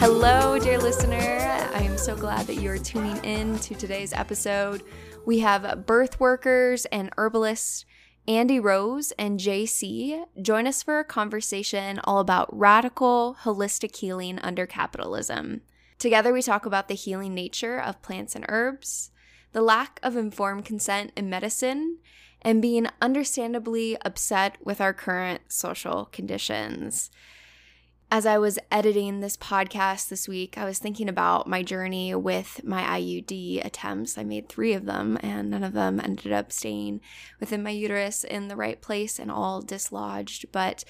Hello, dear listener. I am so glad that you are tuning in to today's episode. We have birth workers and herbalists Andi Rose and Jaycee join us for a conversation all about radical, holistic healing under capitalism. Together, we talk about the healing nature of plants and herbs, the lack of informed consent in medicine, and being understandably upset with our current social conditions as I was editing this podcast this week, I was thinking about my journey with my IUD attempts. I made three of them, and none of them ended up staying within my uterus in the right place and all dislodged. But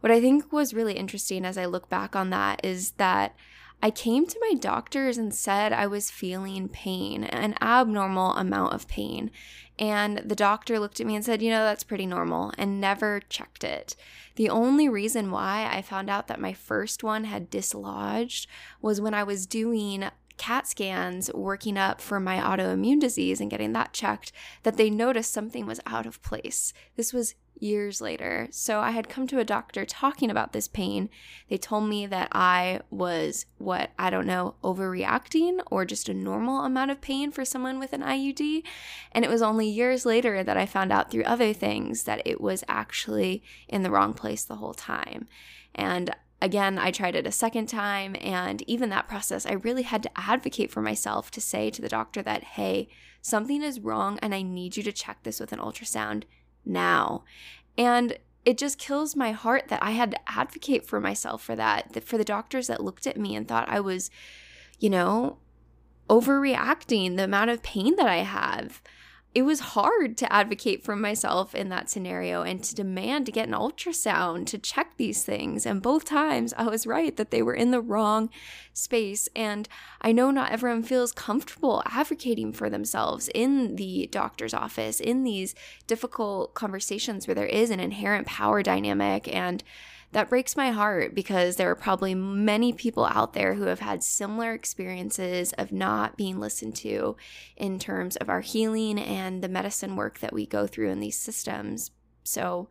what I think was really interesting as I look back on that is that I came to my doctors and said I was feeling pain, an abnormal amount of pain. And the doctor looked at me and said, You know, that's pretty normal, and never checked it. The only reason why I found out that my first one had dislodged was when I was doing CAT scans working up for my autoimmune disease and getting that checked that they noticed something was out of place. This was years later. So I had come to a doctor talking about this pain. They told me that I was what I don't know, overreacting or just a normal amount of pain for someone with an IUD. And it was only years later that I found out through other things that it was actually in the wrong place the whole time. And Again, I tried it a second time, and even that process, I really had to advocate for myself to say to the doctor that, hey, something is wrong and I need you to check this with an ultrasound now. And it just kills my heart that I had to advocate for myself for that, that for the doctors that looked at me and thought I was, you know, overreacting the amount of pain that I have it was hard to advocate for myself in that scenario and to demand to get an ultrasound to check these things. And both times I was right that they were in the wrong space. And I know not everyone feels comfortable advocating for themselves in the doctor's office, in these difficult conversations where there is an inherent power dynamic and that breaks my heart because there are probably many people out there who have had similar experiences of not being listened to in terms of our healing and the medicine work that we go through in these systems. So,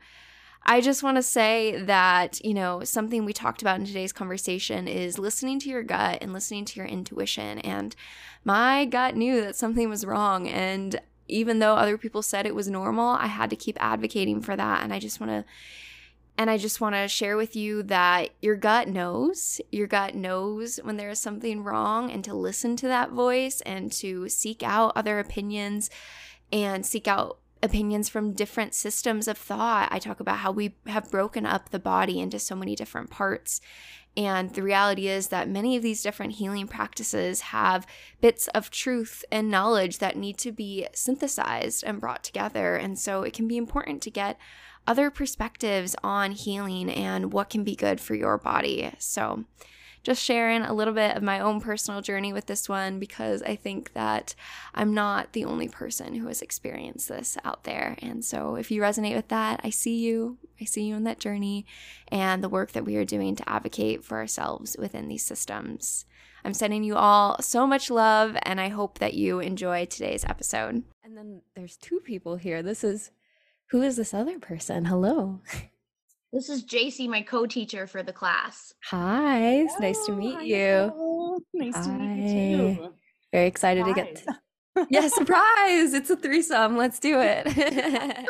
I just want to say that, you know, something we talked about in today's conversation is listening to your gut and listening to your intuition. And my gut knew that something was wrong. And even though other people said it was normal, I had to keep advocating for that. And I just want to and I just want to share with you that your gut knows. Your gut knows when there is something wrong, and to listen to that voice and to seek out other opinions and seek out opinions from different systems of thought. I talk about how we have broken up the body into so many different parts. And the reality is that many of these different healing practices have bits of truth and knowledge that need to be synthesized and brought together. And so it can be important to get other perspectives on healing and what can be good for your body. So, just sharing a little bit of my own personal journey with this one because I think that I'm not the only person who has experienced this out there. And so, if you resonate with that, I see you. I see you in that journey and the work that we are doing to advocate for ourselves within these systems. I'm sending you all so much love, and I hope that you enjoy today's episode. And then there's two people here. This is who is this other person? Hello. This is Jaycee, my co-teacher for the class. Hi, it's nice to meet you. Nice Hi. to meet you too. Very excited to get to- Yeah, surprise. It's a threesome. Let's do it.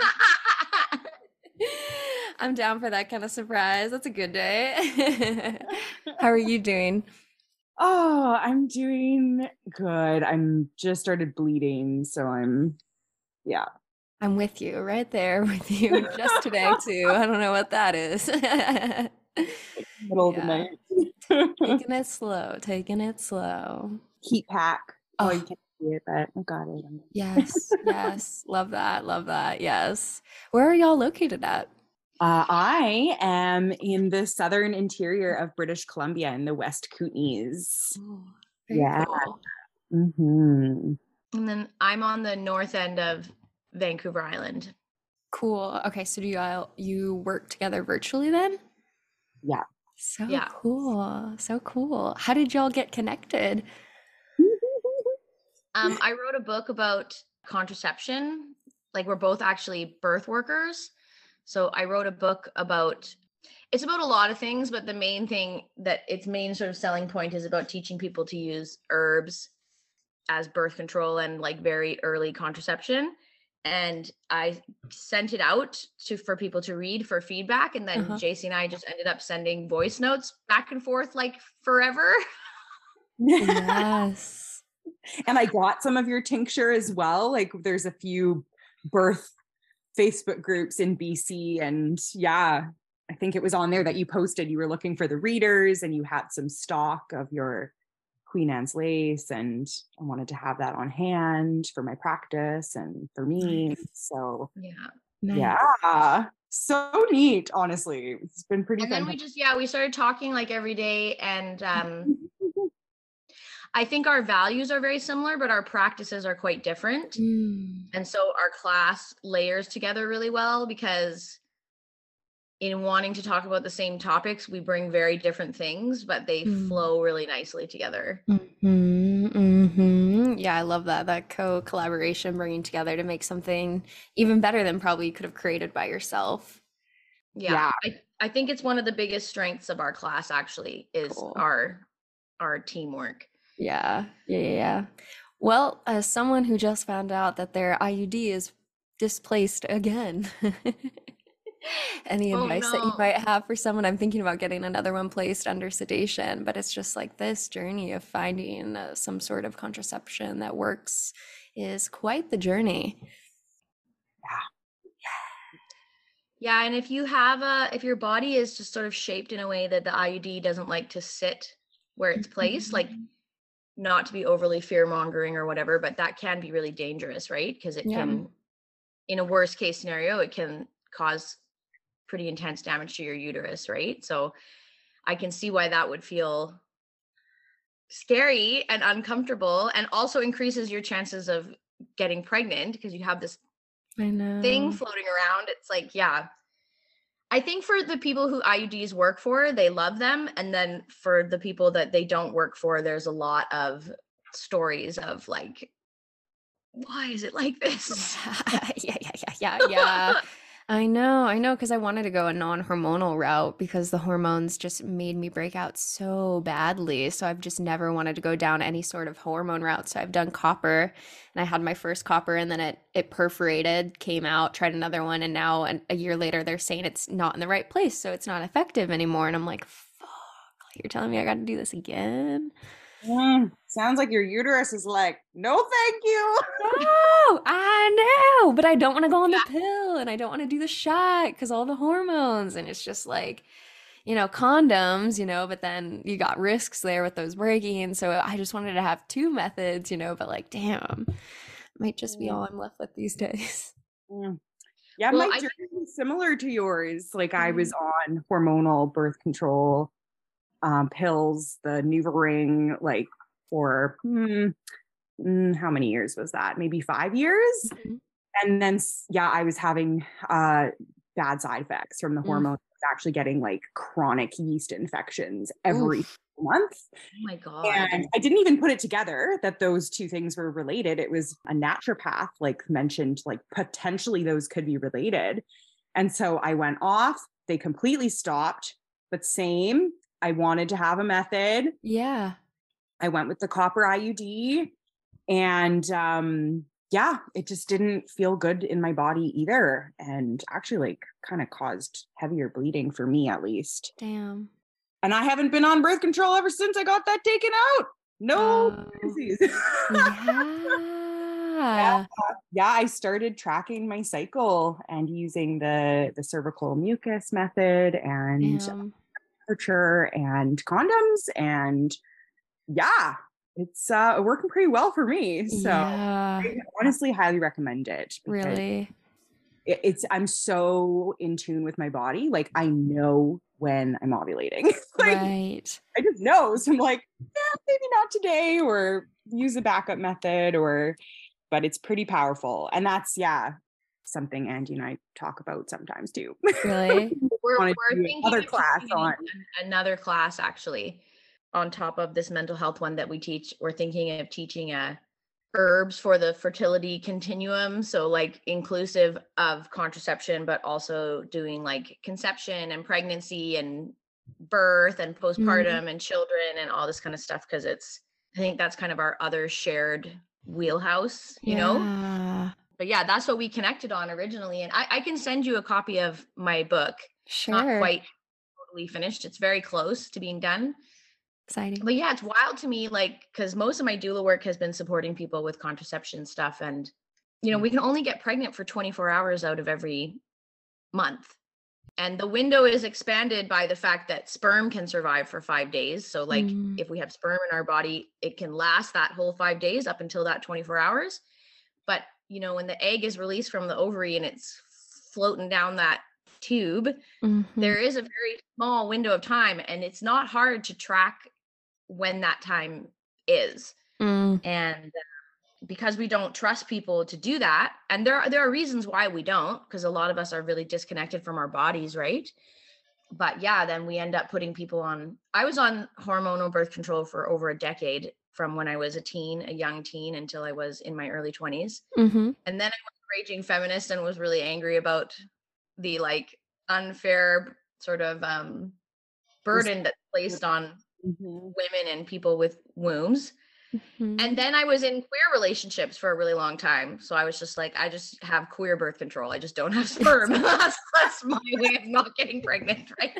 I'm down for that kind of surprise. That's a good day. How are you doing? Oh, I'm doing good. I'm just started bleeding, so I'm yeah, I'm with you right there with you just today too. I don't know what that is. Middle of the night. taking it slow, taking it slow. Heat pack. Oh, oh you can't see it, but I got it. yes, yes. Love that. Love that. Yes. Where are y'all located at? Uh, I am in the southern interior of British Columbia in the West Kootenays. yeah. Cool. hmm And then I'm on the north end of Vancouver Island. Cool. Okay, so do you all you work together virtually then? Yeah. So Yeah. cool. So cool. How did y'all get connected? Um, I wrote a book about contraception. Like we're both actually birth workers. So I wrote a book about it's about a lot of things, but the main thing that its main sort of selling point is about teaching people to use herbs as birth control and like very early contraception. And I sent it out to for people to read for feedback. And then Uh-huh. Jaycee and I just ended up sending voice notes back and forth like forever. yes. and I got some of your tincture as well. Like there's a few birth Facebook groups in BC. And yeah, I think it was on there that you posted you were looking for the readers and you had some stock of your Queen Anne's lace. And I wanted to have that on hand for my practice and for me. So Yeah. Nice. yeah, so neat, honestly. It's been pretty And then we just yeah, we started talking like every day and um I think our values are very similar, but our practices are quite different. Mm. And so our class layers together really well because in wanting to talk about the same topics, we bring very different things, but they Mm. flow really nicely together. hmm hmm Yeah, I love that. That co-collaboration, bringing together to make something even better than probably you could have created by yourself. Yeah. I, I think it's one of the biggest strengths of our class actually is Cool. our our teamwork. Yeah, yeah, yeah. yeah. Well, as someone who just found out that their IUD is displaced again, any Oh, advice that you might have for someone? I'm thinking about getting another one placed under sedation, but it's just like this journey of finding uh, some sort of contraception that works is quite the journey. Yeah, Yeah. and if you have a if your body is just sort of shaped in a way that the IUD doesn't like to sit where it's placed, like not to be overly fear mongering or whatever, but that can be really dangerous, right? Because it Yeah. can in a worst case scenario, it can cause pretty intense damage to your uterus, right? So I can see why that would feel scary and uncomfortable and also increases your chances of getting pregnant because you have this thing floating around. It's like, yeah. I think for the people who IUDs work for, they love them. And then for the people that they don't work for, there's a lot of stories of like, why is it like this? yeah, yeah, yeah, yeah, yeah. I know, I know, because I wanted to go a non-hormonal route because the hormones just made me break out so badly. So I've just never wanted to go down any sort of hormone route. So I've done copper, and I had my first copper, and then it it perforated, came out, tried another one, and now an, a year later they're saying it's not in the right place, so it's not effective anymore. And I'm like, fuck, like you're telling me I got to do this again? Mm, sounds like your uterus is like, no, thank you. No, I know, but I don't want to go on the pill and I don't want to do the shot because all the hormones. And it's just like, you know, condoms, you know, but then you got risks there with those breaking. So I just wanted to have two methods, you know, but like, damn, might just be Mm. all I'm left with these days. Mm. Yeah, Well, my I journey is similar to yours. Like I was Mm-hmm. on hormonal birth control um, pills, the NuvaRing, like for hmm, mm, how many years was that? Maybe five years. Mhm. And then, yeah, I was having uh, bad side effects from the Mm. hormones. Actually getting like chronic yeast infections every month. Oh my God. And I didn't even put it together that those two things were related. It was a naturopath like mentioned like potentially those could be related. And so I went off, they completely stopped, but same, I wanted to have a method. Yeah. I went with the copper IUD and um yeah, it just didn't feel good in my body either and actually like kind of caused heavier bleeding for me at least. Damn. And I haven't been on birth control ever since I got that taken out. No Oh. disease. Yeah. yeah, I started tracking my cycle and using the the cervical mucus method and. Temperature and condoms and yeah, it's uh working pretty well for me. So Yeah. I honestly highly recommend it. Really. it- it's I'm so in tune with my body. Like I know when I'm ovulating. like, right. I just know. So I'm like, yeah, maybe not today, or use a backup method, or, but it's pretty powerful. And that's, yeah, something Andi and I talk about sometimes too. Really? We're, wanna we're do thinking another class on- another class actually on top of this mental health one that we teach. We're thinking of teaching a herbs for the fertility continuum. So like inclusive of contraception, but also doing like conception and pregnancy and birth and mm-hmm. postpartum and children and all this kind of stuff. Cause it's I think that's kind of our other shared wheelhouse, you know? But yeah, that's what we connected on originally. And I, I can send you a copy of my book Sure. not quite totally finished. It's very close to being done. Exciting. But yeah, it's wild to me, like, because most of my doula work has been supporting people with contraception stuff. And, you know, we can only get pregnant for 24 hours out of every month. And the window is expanded by the fact that sperm can survive for five days. So, like, Mm. if we have sperm in our body, it can last that whole five days up until that 24 hours. But, you know, when the egg is released from the ovary and it's floating down that tube, Mhm. there is a very small window of time and it's not hard to track when that time is Mm. and uh, because we don't trust people to do that and there are there are reasons why we don't because a lot of us are really disconnected from our bodies right but yeah then we end up putting people on i was on hormonal birth control for over a decade from when i was a teen a young teen until i was in my early 20s Mhm. and then I was a raging feminist and was really angry about the like unfair sort of um burden that's placed on Mhm. women and people with wombs. Mhm. And then I was in queer relationships for a really long time. So I was just like, I just have queer birth control. I just don't have sperm. that's, that's my way of not getting pregnant, right?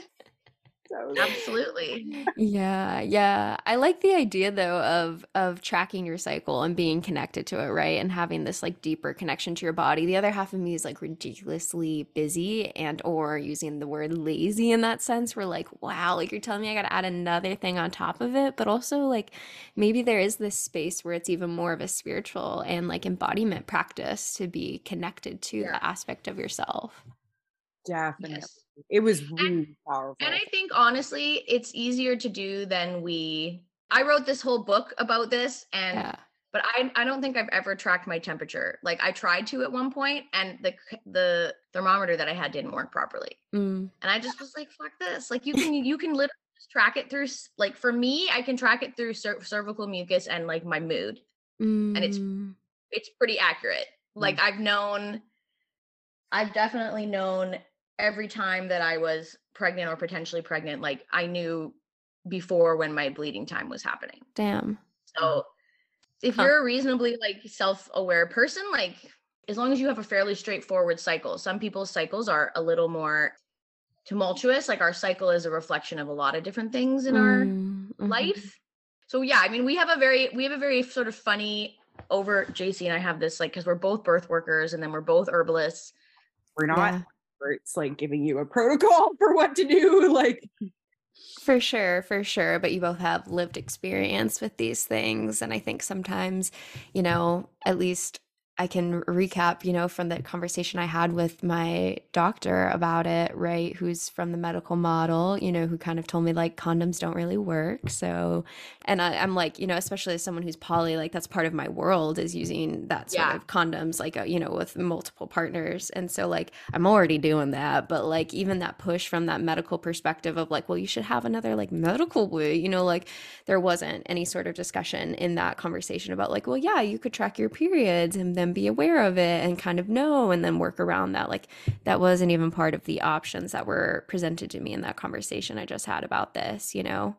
So Absolutely. yeah yeah i like the idea though of of tracking your cycle and being connected to it right and having this like deeper connection to your body the other half of me is like ridiculously busy and or using the word lazy in that sense we're like wow like you're telling me i gotta add another thing on top of it but also like maybe there is this space where it's even more of a spiritual and like embodiment practice to be connected to Yeah. that aspect of yourself definitely. Yes. It was really powerful. And I think honestly, it's easier to do than we. I wrote this whole book about this, and yeah but I I don't think I've ever tracked my temperature. Like I tried to at one point, and the the thermometer that I had didn't work properly, Mm. and I just was like, "Fuck this!" Like you can you can literally just track it through. Like for me, I can track it through cer- cervical mucus and like my mood. And it's- Mm. It's pretty accurate. Like I've known, I've definitely known every time that I was pregnant or potentially pregnant. Like I knew before when my bleeding time was happening. damn So if Huh. you're a reasonably like self-aware person, like as long as you have a fairly straightforward cycle, some people's cycles are a little more tumultuous. Like our cycle is a reflection of a lot of different things in our Mm, mhm. life. So yeah, I mean we have a very we have a very sort of funny over Jaycee and I have this like because we're both birth workers and then we're both herbalists. We're not Yeah. Experts like giving you a protocol for what to do. Like For sure, for sure. But you both have lived experience with these things. And I think sometimes, you know, at least I can recap, you know, from the conversation I had with my doctor about it, right? Who's from the medical model, you know, who kind of told me like condoms don't really work. So, and I, I'm like, you know, especially as someone who's poly, like that's part of my world is using that sort Yeah. of condoms, like, uh, you know, with multiple partners. And so, like, I'm already doing that. But like, even that push from that medical perspective of like, well, you should have another like medical way, you know, like there wasn't any sort of discussion in that conversation about like, well, yeah, you could track your periods and then be aware of it and kind of know and then work around that. Like, that wasn't even part of the options that were presented to me in that conversation I just had about this, you know?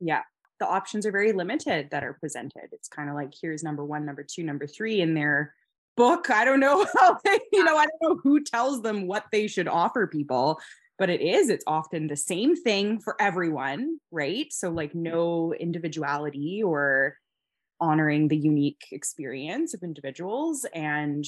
yeah the options are very limited that are presented it's kind of like here's number one number two number three in their book i don't know how they you know i don't know who tells them what they should offer people but it is it's often the same thing for everyone right so like no individuality or honoring the unique experience of individuals and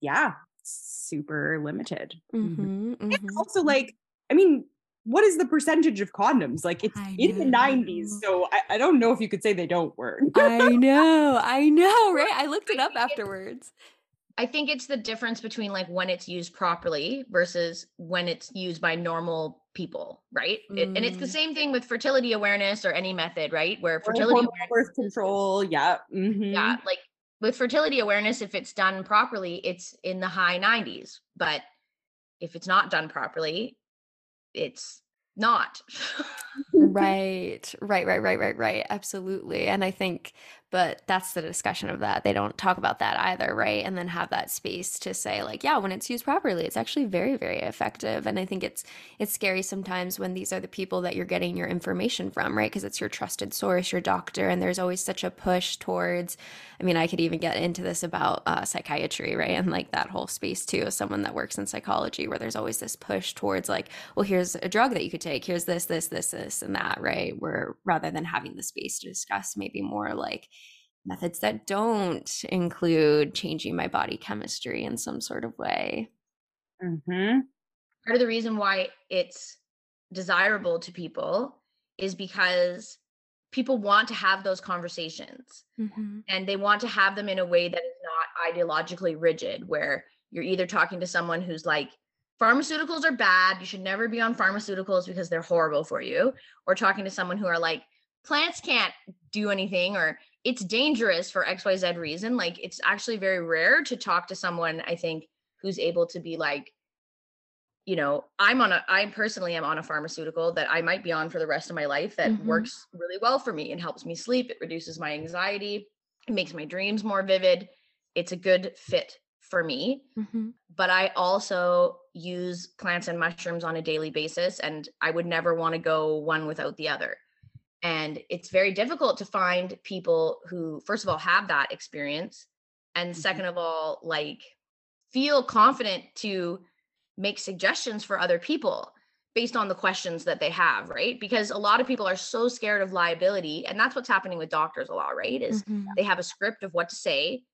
yeah super limited. Mm-hmm, and also like i mean what is the percentage of condoms? Like it's I in the 90s so I, I don't know if you could say they don't work. I know, I know, right? I looked it up afterwards. I think it's the difference between like when it's used properly versus when it's used by normal people, right? It- and it's the Mm. same thing with fertility awareness or any method, right? Where fertility hormonal awareness birth control. Yeah. mhm. yeah like with fertility awareness if it's done properly it's in the high 90s but if it's not done properly it's not Right, right, right, right, right, right. Absolutely. And I think, but that's the discussion of that. They don't talk about that either, right? And then have that space to say, like, yeah, when it's used properly, it's actually very, very effective. And I think it's it's scary sometimes when these are the people that you're getting your information from, right? Because it's your trusted source, your doctor, and there's always such a push towards. I mean, I could even get into this about uh, psychiatry, right? And like that whole space too, as someone that works in psychology, where there's always this push towards like, well, here's a drug that you could take, here's this, this, this, this, and that, right? Where rather than having the space to discuss maybe more like methods that don't include changing my body chemistry in some sort of way. Mhm. part of the reason why it's desirable to people is because people want to have those conversations Mm-hmm. and they want to have them in a way that is not ideologically rigid where you're either talking to someone who's like pharmaceuticals are bad you should never be on pharmaceuticals because they're horrible for you or talking to someone who are like plants can't do anything or it's dangerous for xyz reason. Like it's actually very rare to talk to someone i think who's able to be like you know i'm on a i personally am on a pharmaceutical that i might be on for the rest of my life that Mhm. works really well for me. And helps me sleep. It reduces my anxiety. It makes my dreams more vivid. It's a good fit for me. Mm-hmm. but i also use plants and mushrooms on a daily basis and i would never want to go one without the other and it's very difficult to find people who first of all have that experience and Mhm. second of all like feel confident to make suggestions for other people based on the questions that they have right because a lot of people are so scared of liability and that's what's happening with doctors a lot right is Mm-hmm. they have a script of what to say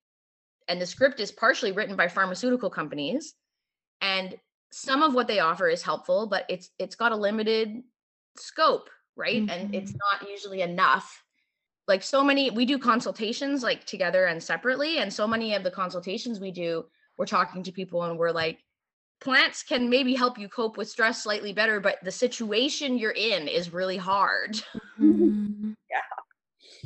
and the script is partially written by pharmaceutical companies and some of what they offer is helpful but it's it's got a limited scope right? And it's not usually enough. Like so many we do consultations like together and separately and so many of the consultations we do we're talking to people and we're like plants can maybe help you cope with stress slightly better but the situation you're in is really hard. Mm-hmm.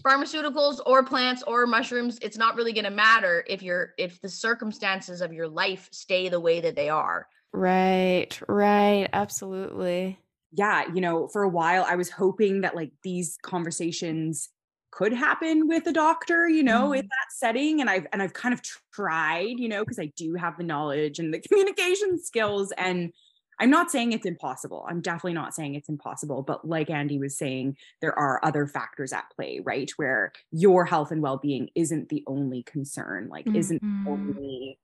pharmaceuticals or plants or mushrooms it's not really going to matter if you're if the circumstances of your life stay the way that they are. Right, right, absolutely. Yeah, you know, for a while I was hoping that like these conversations could happen with a doctor, you know, in Mhm. that setting and I've and I've kind of tried, you know, because I do have the knowledge and the communication skills and I'm not saying it's impossible. I'm definitely not saying it's impossible, but like Andi was saying, there are other factors at play, right? Where your health and well-being isn't the only concern, like isn't the Mhm. only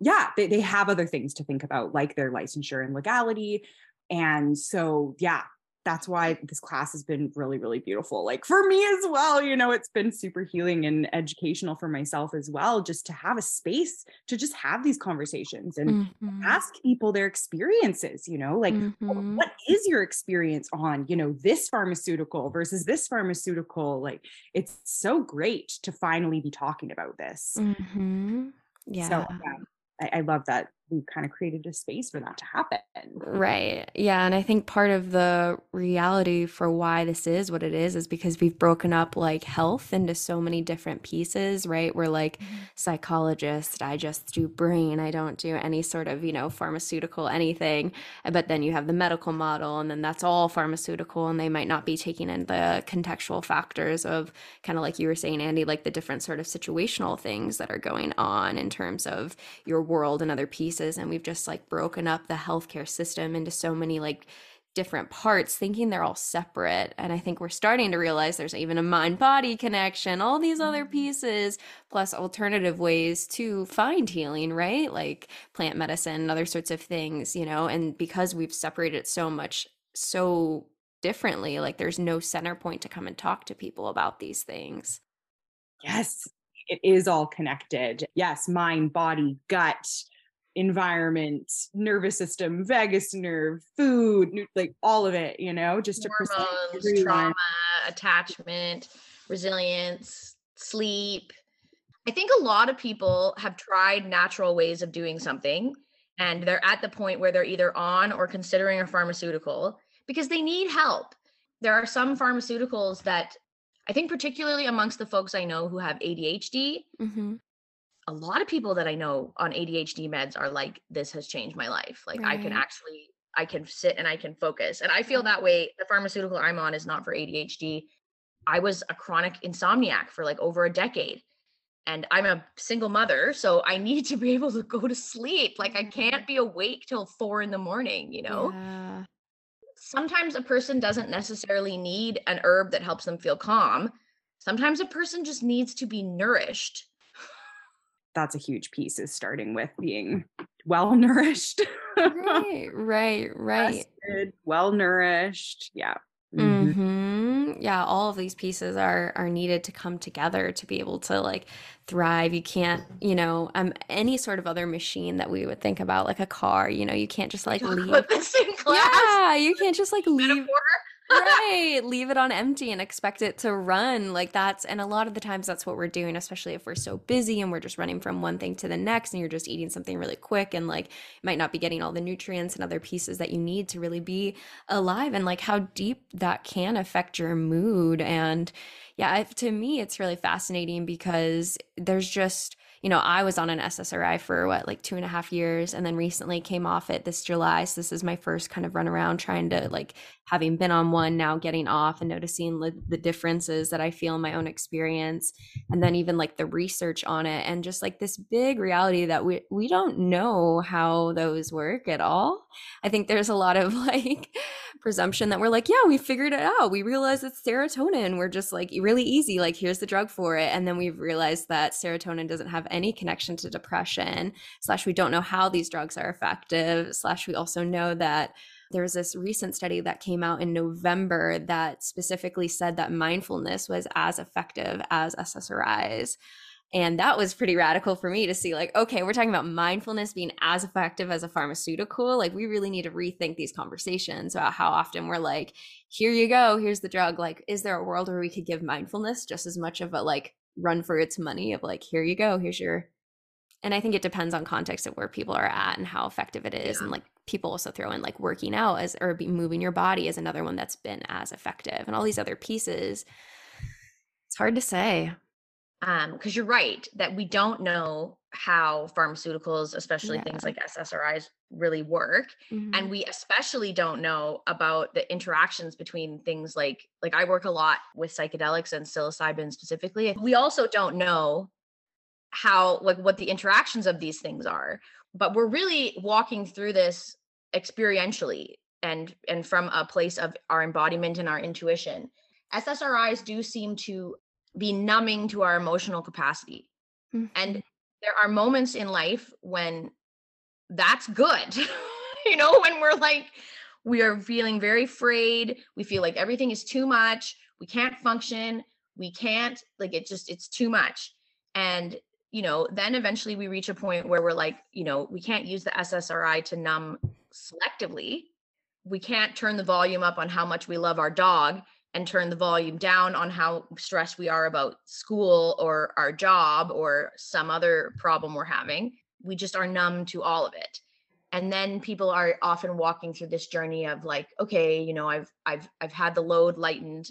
yeah, they, they have other things to think about, like their licensure and legality. And so, yeah, that's why this class has been really, really beautiful. Like for me as well, you know, it's been super healing and educational for myself as well, just to have a space to just have these conversations and Mhm. ask people their experiences, you know, like "Wh- Mhm. what is your experience on, you know, this pharmaceutical versus this pharmaceutical? Like it's so great to finally be talking about this. Mhm. Yeah. So yeah, I, I love that we've kind of created a space for that to happen. Right. Yeah. And I think part of the reality for why this is what it is is because we've broken up like health into so many different pieces, right? We're like mm-hmm. psychologist, I just do brain, I don't do any sort of, you know, pharmaceutical anything. Eh, but then you have the medical model, and then that's all pharmaceutical, and they might not be taking in the contextual factors of kind of like you were saying, Andi, like the different sort of situational things that are going on in terms of your world and other pieces. And we've just like broken up the healthcare system into so many like different parts, thinking they're all separate. And I think we're starting to realize there's even a mind body connection, all these other mm-hmm. pieces, plus alternative ways to find healing, right? Like plant medicine and other sorts of things, you know. And because we've separated it so much, so differently, like there's no center point to come and talk to people about these things. Yes, it is all connected. Yes, mind, body, gut, environment, nervous system, vagus nerve, food, like all of it, you know, just to hormones everyone. trauma attachment resilience sleep i think a lot of people have tried natural ways of doing something and they're at the point where they're either on or considering a pharmaceutical because they need help. There are some pharmaceuticals that I think, particularly amongst the folks I know who have ADHD, hmm a lot of people that I know on ADHD meds are like, this has changed my life. Like, I can actually, I can sit and I can focus. And I feel that way. The pharmaceutical I'm on is not for ADHD. I was a chronic insomniac for like over a decade. And I'm a single mother, so I need to be able to go to sleep. Like I mm-hmm. can't be awake till four in the morning, you know? Yeah. sometimes a person doesn't necessarily need an herb that helps them feel calm. Sometimes a person just needs to be nourished. That's a huge piece is starting with being well nourished. Right, right, right. well nourished. Yeah. Mhm. hmm Yeah, all of these pieces are are needed to come together to be able to like thrive. You can't, you know, um, any sort of other machine that we would think about, like a car. You know, you can't just like leave. about this class. Yeah, you can't just like leave. Right. Leave it on empty and expect it to run. Like that's and a lot of the times that's what we're doing especially if we're so busy and we're just running from one thing to the next and you're just eating something really quick and like might not be getting all the nutrients and other pieces that you need to really be alive and like how deep that can affect your mood. And yeah to me it's really fascinating because there's just you know, I was on an SSRI for what, like two and a half years, and then recently came off it this July. So this is my first kind of run around trying to like having been on one now, getting off and noticing li- the differences that I feel in my own experience, and then even like the research on it, and just like this big reality that we we don't know how those work at all. I think there's a lot of like presumption that we're like, yeah, we figured it out. We realized it's serotonin. We're just like really easy. Like, here's the drug for it. And then we've realized that serotonin doesn't have any connection to depression, slash, we don't know how these drugs are effective, slash, we also know that there was this recent study that came out in November that specifically said that mindfulness was as effective as SSRIs. And that was pretty radical for me to see, like, okay, we're talking about mindfulness being as effective as a pharmaceutical. Like, we really need to rethink these conversations about how often we're like, here you go, here's the drug. Like, is there a world where we could give mindfulness just as much of a like run for its money of like, here you go, here's your. And I think it depends on context of where people are at and how effective it is. Yeah. And like, people also throw in like working out as or be moving your body as another one that's been as effective and all these other pieces. It's hard to say. Um, because you're right that we don't know how pharmaceuticals, especially Yeah. things like SSRIs, really work. Mhm. and we especially don't know about the interactions between things like like i work a lot with psychedelics and psilocybin specifically we also don't know how like what the interactions of these things are but we're really walking through this experientially and and from a place of our embodiment and our intuition ssris do seem to be numbing to our emotional capacity Mhm. and there are moments in life when that's good. you know, when we're like, we are feeling very afraid, we feel like everything is too much, we can't function, we can't, like, it just, it's too much. And, you know, then eventually we reach a point where we're like, you know, we can't use the SSRI to numb selectively. We can't turn the volume up on how much we love our dog and turn the volume down on how stressed we are about school or our job or some other problem we're having. We just are numb to all of it. And then people are often walking through this journey of like, okay, you know, I've I've I've had the load lightened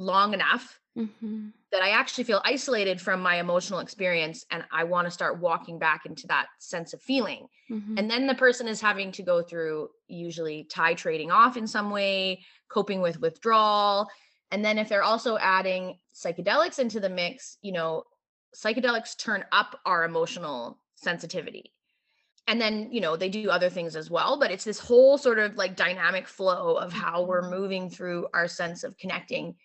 long enough Mhm. that I actually feel isolated from my emotional experience and I want to start walking back into that sense of feeling. Mhm. And then the person is having to go through usually titrating off in some way, coping with withdrawal. And then if they're also adding psychedelics into the mix, you know, psychedelics turn up our emotional sensitivity. And then, you know, they do other things as well, but it's this whole sort of like dynamic flow of how we're moving through our sense of connecting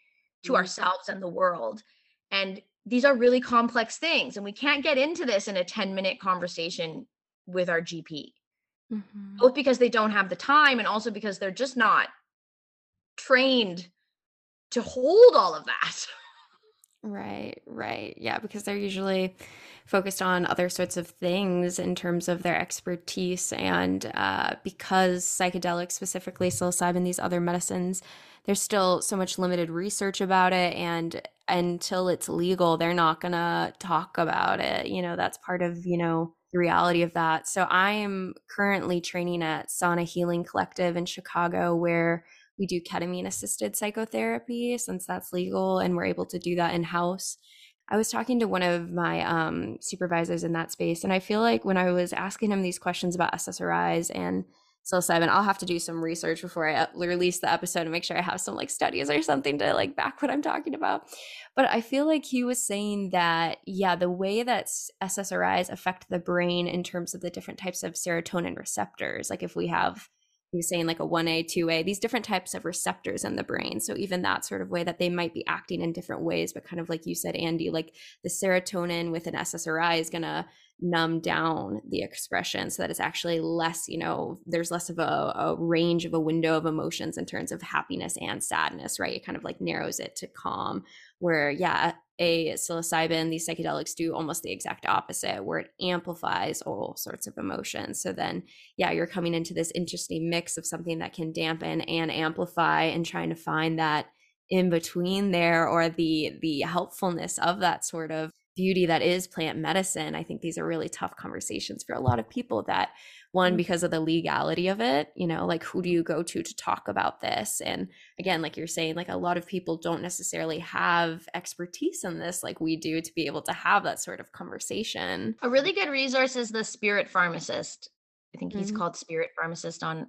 to Mhm. ourselves and the world. And these are really complex things. And we can't get into this in a 10 minute conversation with our GP, Mhm. both because they don't have the time and also because they're just not trained to hold all of that. Right, right. Yeah, because they're usually focused on other sorts of things in terms of their expertise. And uh, because psychedelics, specifically psilocybin, these other medicines, there's still so much limited research about it. And until it's legal, they're not going to talk about it. You know, that's part of, you know, the reality of that. So I am currently training at Sana Healing Collective in Chicago, where we do ketamine assisted psychotherapy since that's legal and we're able to do that in house. I was talking to one of my um, supervisors in that space, and I feel like when I was asking him these questions about SSRIs and psilocybin, I'll have to do some research before I release the episode and make sure I have some like studies or something to like back what I'm talking about. But I feel like he was saying that, yeah, the way that SSRIs affect the brain in terms of the different types of serotonin receptors, like if we have he was saying like a 1A, 2A, these different types of receptors in the brain. So even that sort of way that they might be acting in different ways, but kind of like you said, Andi, like the serotonin with an SSRI is going to numb down the expression so that it's actually less, you know, there's less of a, a range of a window of emotions in terms of happiness and sadness, right? It kind of like narrows it to calm where yeah a psilocybin these psychedelics do almost the exact opposite where it amplifies all sorts of emotions. So then yeah you're coming into this interesting mix of something that can dampen and amplify and trying to find that in between there or the the helpfulness of that sort of beauty that is plant medicine. I think these are really tough conversations for a lot of people that one mm. because of the legality of it you know like who do you go to to talk about this? And again like you're saying like a lot of people don't necessarily have expertise in this like we do to be able to have that sort of conversation. A really good resource is the spirit pharmacist. I think he's mm-hmm. called spirit pharmacist on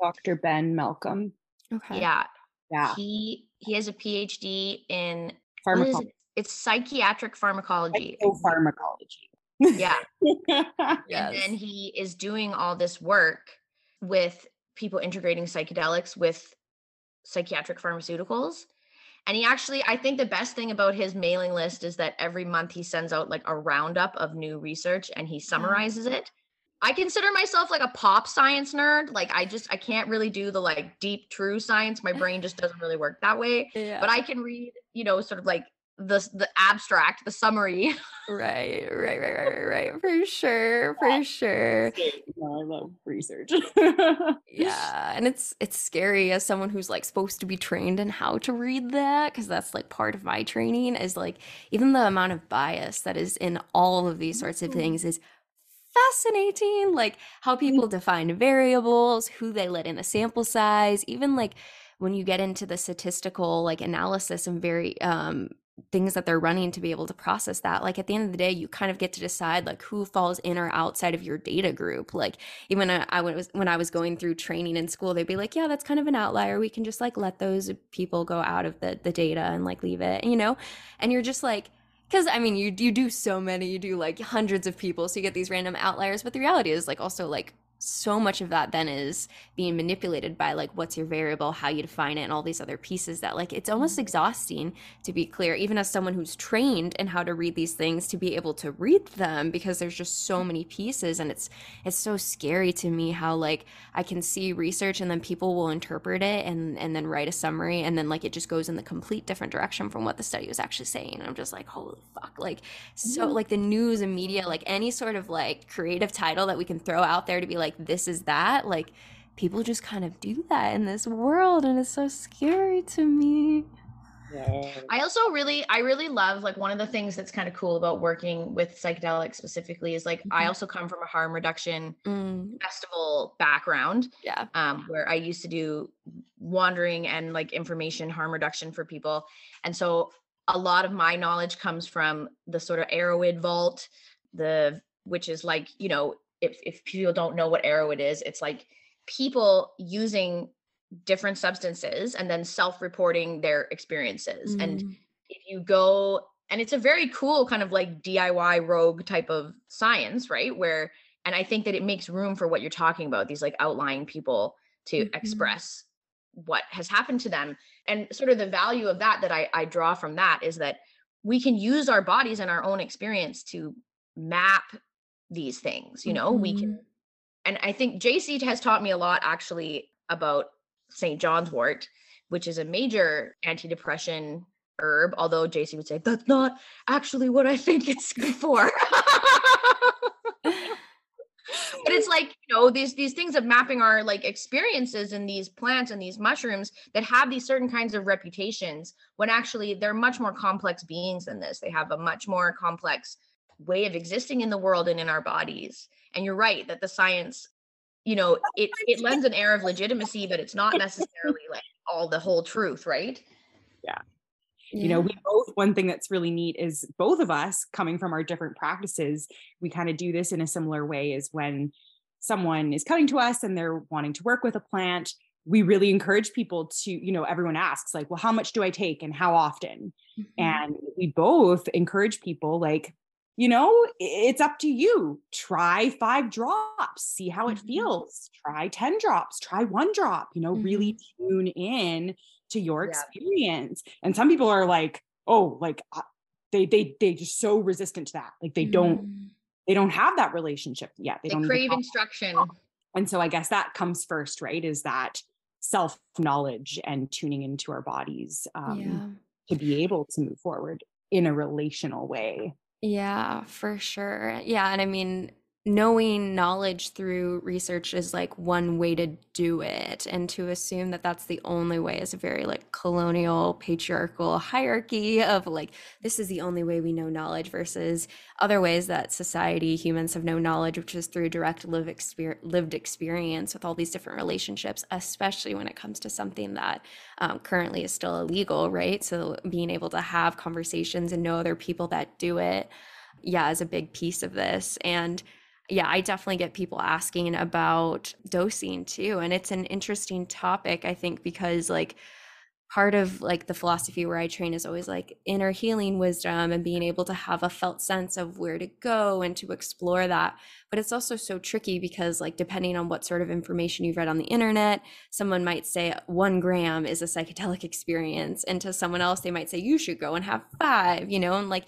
dr ben malcolm. Okay. Yeah. Yeah. He he has a phd in pharmacology it? it's psychiatric pharmacology. Pharmacology yeah. yes. And then he is doing all this work with people integrating psychedelics with psychiatric pharmaceuticals. And he actually, I think the best thing about his mailing list is that every month he sends out like a roundup of new research and he mm-hmm. summarizes it. I consider myself like a pop science nerd. Like I just I can't really do the like deep true science. My brain just doesn't really work that way. Yeah. But I can read, you know, sort of like the the abstract, the summary. right, right, right, right, right, for sure, for yeah. sure. No, I love research. yeah, and it's it's scary as someone who's like supposed to be trained in how to read that because that's like part of my training is like even the amount of bias that is in all of these sorts of things is fascinating like how mm. people define variables who they let in the sample size even like when you get into the statistical like analysis and very um things that they're running to be able to process that like at the end of the day you kind of get to decide like who falls in or outside of your data group like even I, I was when i was going through training in school they'd be like yeah that's kind of an outlier we can just like let those people go out of the the data and like leave it you know and you're just like because I mean, you you do so many, you do like hundreds of people, so you get these random outliers. But the reality is, like, also like so much of that then is being manipulated by like what's your variable how you define it and all these other pieces that like it's almost mm-hmm. exhausting to be clear even as someone who's trained in how to read these things to be able to read them because there's just so many pieces and it's it's so scary to me how like i can see research and then people will interpret it and and then write a summary and then like it just goes in the complete different direction from what the study was actually saying and i'm just like holy fuck like so like the news and media like any sort of like creative title that we can throw out there to be like like this is that like people just kind of do that in this world and it's so scary to me I also really, I really love like one of the things that's kind of cool about working with psychedelics specifically is like mm-hmm. I also come from a harm reduction mm. festival background. Yeah. Um, where I used to do wandering and like information harm reduction for people. And so a lot of my knowledge comes from the sort of Erowid vault, the which is like, you know, if if people don't know what Erowid is, it's like people using different substances and then self-reporting their experiences. Mm. And if you go and it's a very cool kind of like DIY rogue type of science, right? Where and I think that it makes room for what you're talking about, these like outlying people to mm-hmm. express what has happened to them. And sort of the value of that that I, I draw from that is that we can use our bodies and our own experience to map these things you know mm-hmm. we can mm-hmm. and i think Jaycee has taught me a lot actually about st john's wort which is a major antidepressant herb although Jaycee would say that's not actually what i think it's good for but it's like you know these these things of mapping our like experiences in these plants and these mushrooms that have these certain kinds of reputations when actually they're much more complex beings than this they have a much more complex way of existing in the world and in our bodies. And you're right that the science, you know it it lends an air of legitimacy but it's not necessarily like all the whole truth right Yeah. you know we both one thing that's really neat is both of us coming from our different practices we kind of do this in a similar way is when someone is coming to us and they're wanting to work with a plant we really encourage people to you know everyone asks like well how much do i take and how often Mhm. and we both encourage people like you know it's up to you. Try five drops see how it Mhm. feels. Try 10 drops try one drop you know really tune in to your Yeah. experience. And some people are like oh like they they they just so resistant to that. Like they don't Mm. they don't have that relationship yet. They, they don't crave instruction. and so i guess that comes first right is that self knowledge and tuning into our bodies um, yeah. to be able to move forward in a relational way Yeah, for sure. Yeah, and I mean, knowing knowledge through research is like one way to do it, and to assume that that's the only way is a very like colonial patriarchal hierarchy of like this is the only way we know knowledge versus other ways that society humans have known knowledge, which is through direct live exper- lived experience with all these different relationships, especially when it comes to something that um, currently is still illegal, right? So being able to have conversations and know other people that do it, yeah, is a big piece of this. And yeah, I definitely get people asking about dosing too. And it's an interesting topic, I think, because like part of like the philosophy where I train is always like inner healing wisdom and being able to have a felt sense of where to go and to explore that. But it's also so tricky because like depending on what sort of information you've read on the internet, someone might say one gram is a psychedelic experience. And to someone else, they might say you should go and have five, you know, and like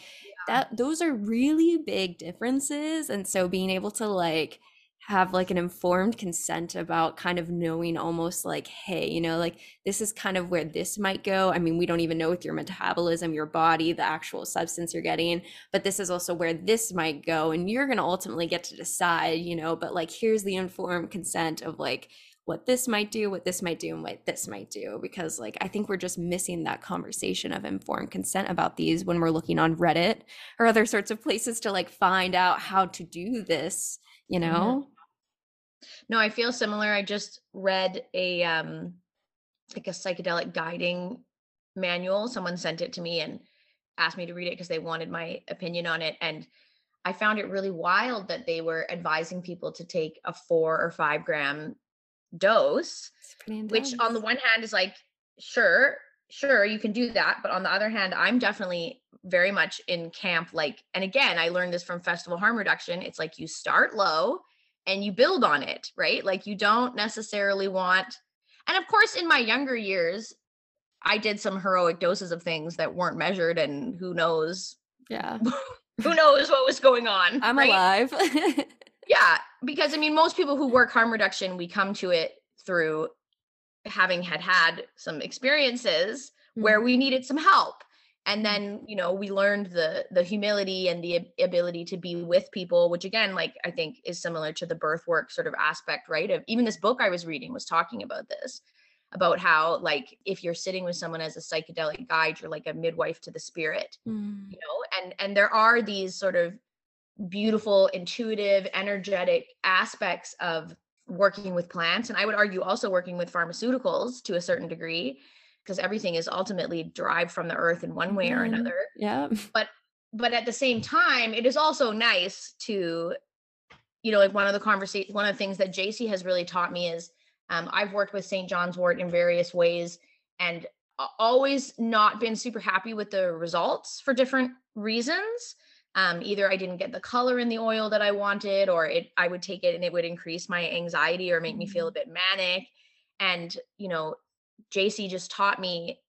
that those are really big differences. And so being able to like have like an informed consent about kind of knowing almost like hey you know like this is kind of where this might go i mean we don't even know with your metabolism your body the actual substance you're getting but this is also where this might go and you're going to ultimately get to decide you know but like here's the informed consent of like what this might do what this might do and what this might do because like i think we're just missing that conversation of informed consent about these when we're looking on reddit or other sorts of places to like find out how to do this you Mhm. know No, I feel similar. I just read a um like a psychedelic guiding manual. Someone sent it to me and asked me to read it because they wanted my opinion on it. And I found it really wild that they were advising people to take a four or five gram dose, which on the one hand is like, sure, sure, you can do that. But on the other hand, I'm definitely very much in camp. Like, and again, I learned this from festival harm reduction. It's like you start low and you build on it, right? Like you don't necessarily want, and of course, in my younger years, I did some heroic doses of things that weren't measured, and who knows, yeah who knows what was going on. i'm right? alive Yeah, because I mean, most people who work harm reduction, we come to it through having had had some experiences where we needed some help. And then you know we learned the the humility and the ability to be with people which again like i think is similar to the birth work sort of aspect right of even this book i was reading was talking about this about how like if you're sitting with someone as a psychedelic guide you're like a midwife to the spirit Mm. you know and and there are these sort of beautiful intuitive energetic aspects of working with plants and i would argue also working with pharmaceuticals to a certain degree because everything is ultimately derived from the earth in one way or Mhm. another yeah but but at the same time it is also nice to you know like one of the conversation one of the things that Jaycee has really taught me is um, i've worked with st john's wort in various ways and always not been super happy with the results for different reasons um, either i didn't get the color in the oil that i wanted or it i would take it and it would increase my anxiety or make me feel a bit manic. And you know Jaycee just taught me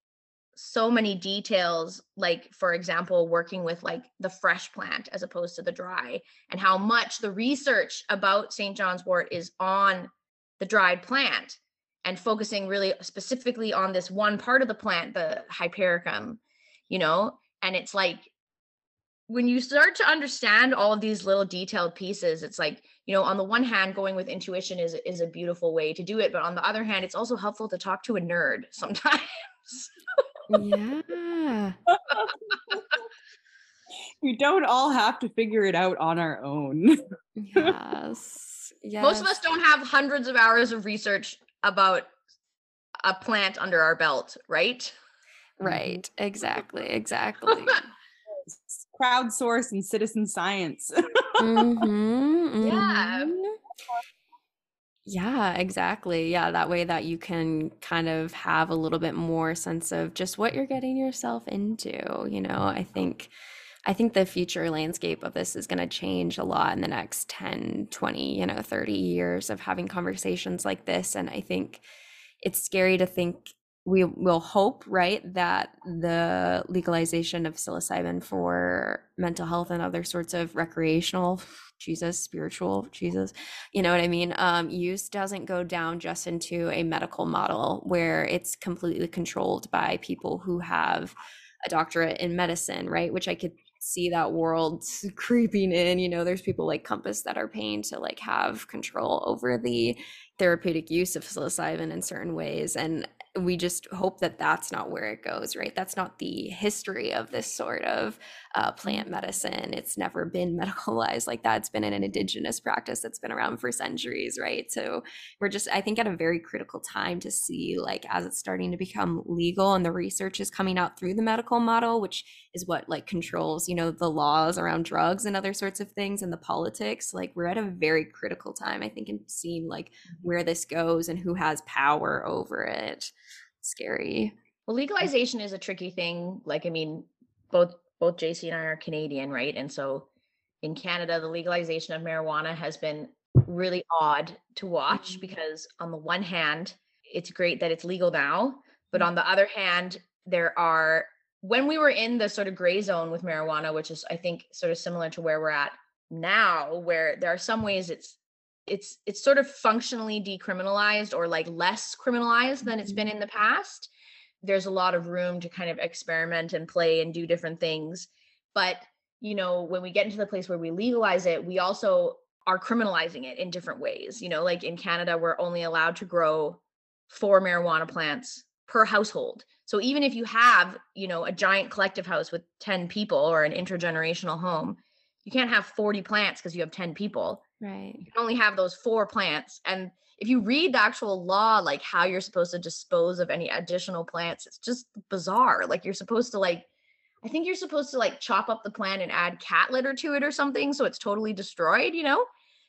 so many details like for example working with like the fresh plant as opposed to the dry and how much the research about st john's wort is on the dried plant and focusing really specifically on this one part of the plant the hypericum you know? And it's like when you start to understand all of these little detailed pieces it's like you know on the one hand going with intuition is is a beautiful way to do it but on the other hand it's also helpful to talk to a nerd sometimes yeah we don't all have to figure it out on our own. yes. yes. Most of us don't have hundreds of hours of research about a plant under our belt, right? Right. Exactly. Exactly. Crowdsource and citizen science. Mhm, Yeah. mhm. Yeah, exactly. Yeah, that way that you can kind of have a little bit more sense of just what you're getting yourself into, you know. I think I think the future landscape of this is going to change a lot in the next 10, 20, you know, 30 years of having conversations like this and I think it's scary to think we will hope, right, that the legalization of psilocybin for mental health and other sorts of recreational, Jesus, spiritual, Jesus, you know what I mean? Um, use doesn't go down just into a medical model where it's completely controlled by people who have a doctorate in medicine, right? Which I could see that world creeping in. You know, there's people like Compass that are paying to like have control over the therapeutic use of psilocybin in certain ways. And we just hope that that's not where it goes, right? That's not the history of this sort of uh, plant medicine. It's never been medicalized like that. It's been an indigenous practice that's been around for centuries, right? So we're just, I think, at a very critical time to see, like, as it's starting to become legal and the research is coming out through the medical model, which is what like controls, you know, the laws around drugs and other sorts of things and the politics. Like, we're at a very critical time, I think, in seeing like mm-hmm. where this goes and who has power over it. Scary. Well, legalization is a tricky thing. Like, I mean, both both Jaycee and I are Canadian, right? And so in Canada, the legalization of marijuana has been really odd to watch mm-hmm. because on the one hand, it's great that it's legal now, but mm-hmm. on the other hand, there are when we were in the sort of gray zone with marijuana, which is I think sort of similar to where we're at now, where there are some ways it's it's it's sort of functionally decriminalized or like less criminalized than it's mm-hmm. been in the past there's a lot of room to kind of experiment and play and do different things. But you know when we get into the place where we legalize it we also are criminalizing it in different ways you know like in canada we're only allowed to grow four marijuana plants per household so even if you have you know a giant collective house with 10 people or an intergenerational home you can't have 40 plants because you have 10 people. Right. you can only have those four plants. And if you read the actual law like how you're supposed to dispose of any additional plants it's just bizarre. Like you're supposed to like i think you're supposed to like chop up the plant and add cat litter to it or something so it's totally destroyed you know?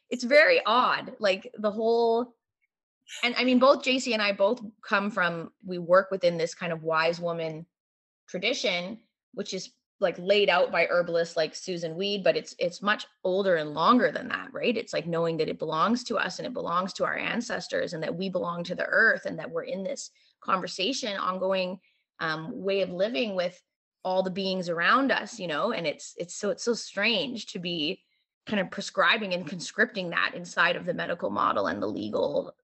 It's very odd. Like the whole and i mean both Jaycee and i both come from we work within this kind of wise woman tradition which is like laid out by herbalists like Susun Weed, but it's it's much older and longer than that, right? It's like knowing that it belongs to us and it belongs to our ancestors and that we belong to the earth and that we're in this conversation, ongoing um, way of living with all the beings around us, you know. And it's it's so it's so strange to be kind of prescribing and conscripting that inside of the medical model and the legal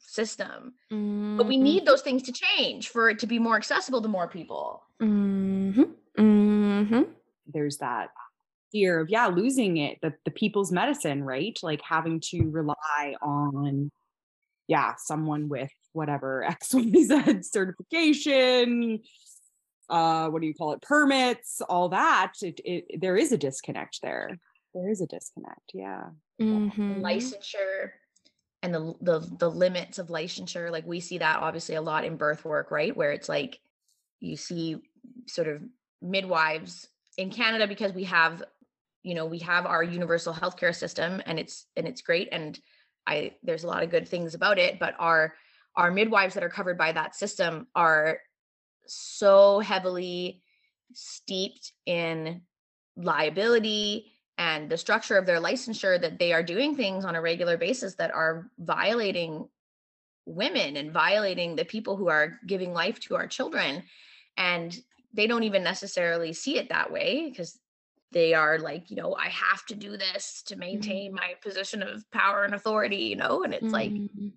system. But we need those things to change for it to be more accessible to more people. Mhm. Mhm. There's that fear of, yeah, losing it, the, the people's medicine, right? Like having to rely on, yeah, someone with whatever XYZ certification, uh, what do you call it, permits, all that. It, it, there is a disconnect there. There is a disconnect. Yeah. Mhm. licensure and the, the the limits of licensure like we see that obviously a lot in birth work right? Where it's like you see sort of midwives in Canada because we have you know we have our universal healthcare system and it's and it's great and I there's a lot of good things about it but our our midwives that are covered by that system are so heavily steeped in liability and the structure of their licensure that they are doing things on a regular basis that are violating women and violating the people who are giving life to our children. And they don't even necessarily see it that way because they are like you know i have to do this to maintain my position of power and authority you know? And it's like Mhm.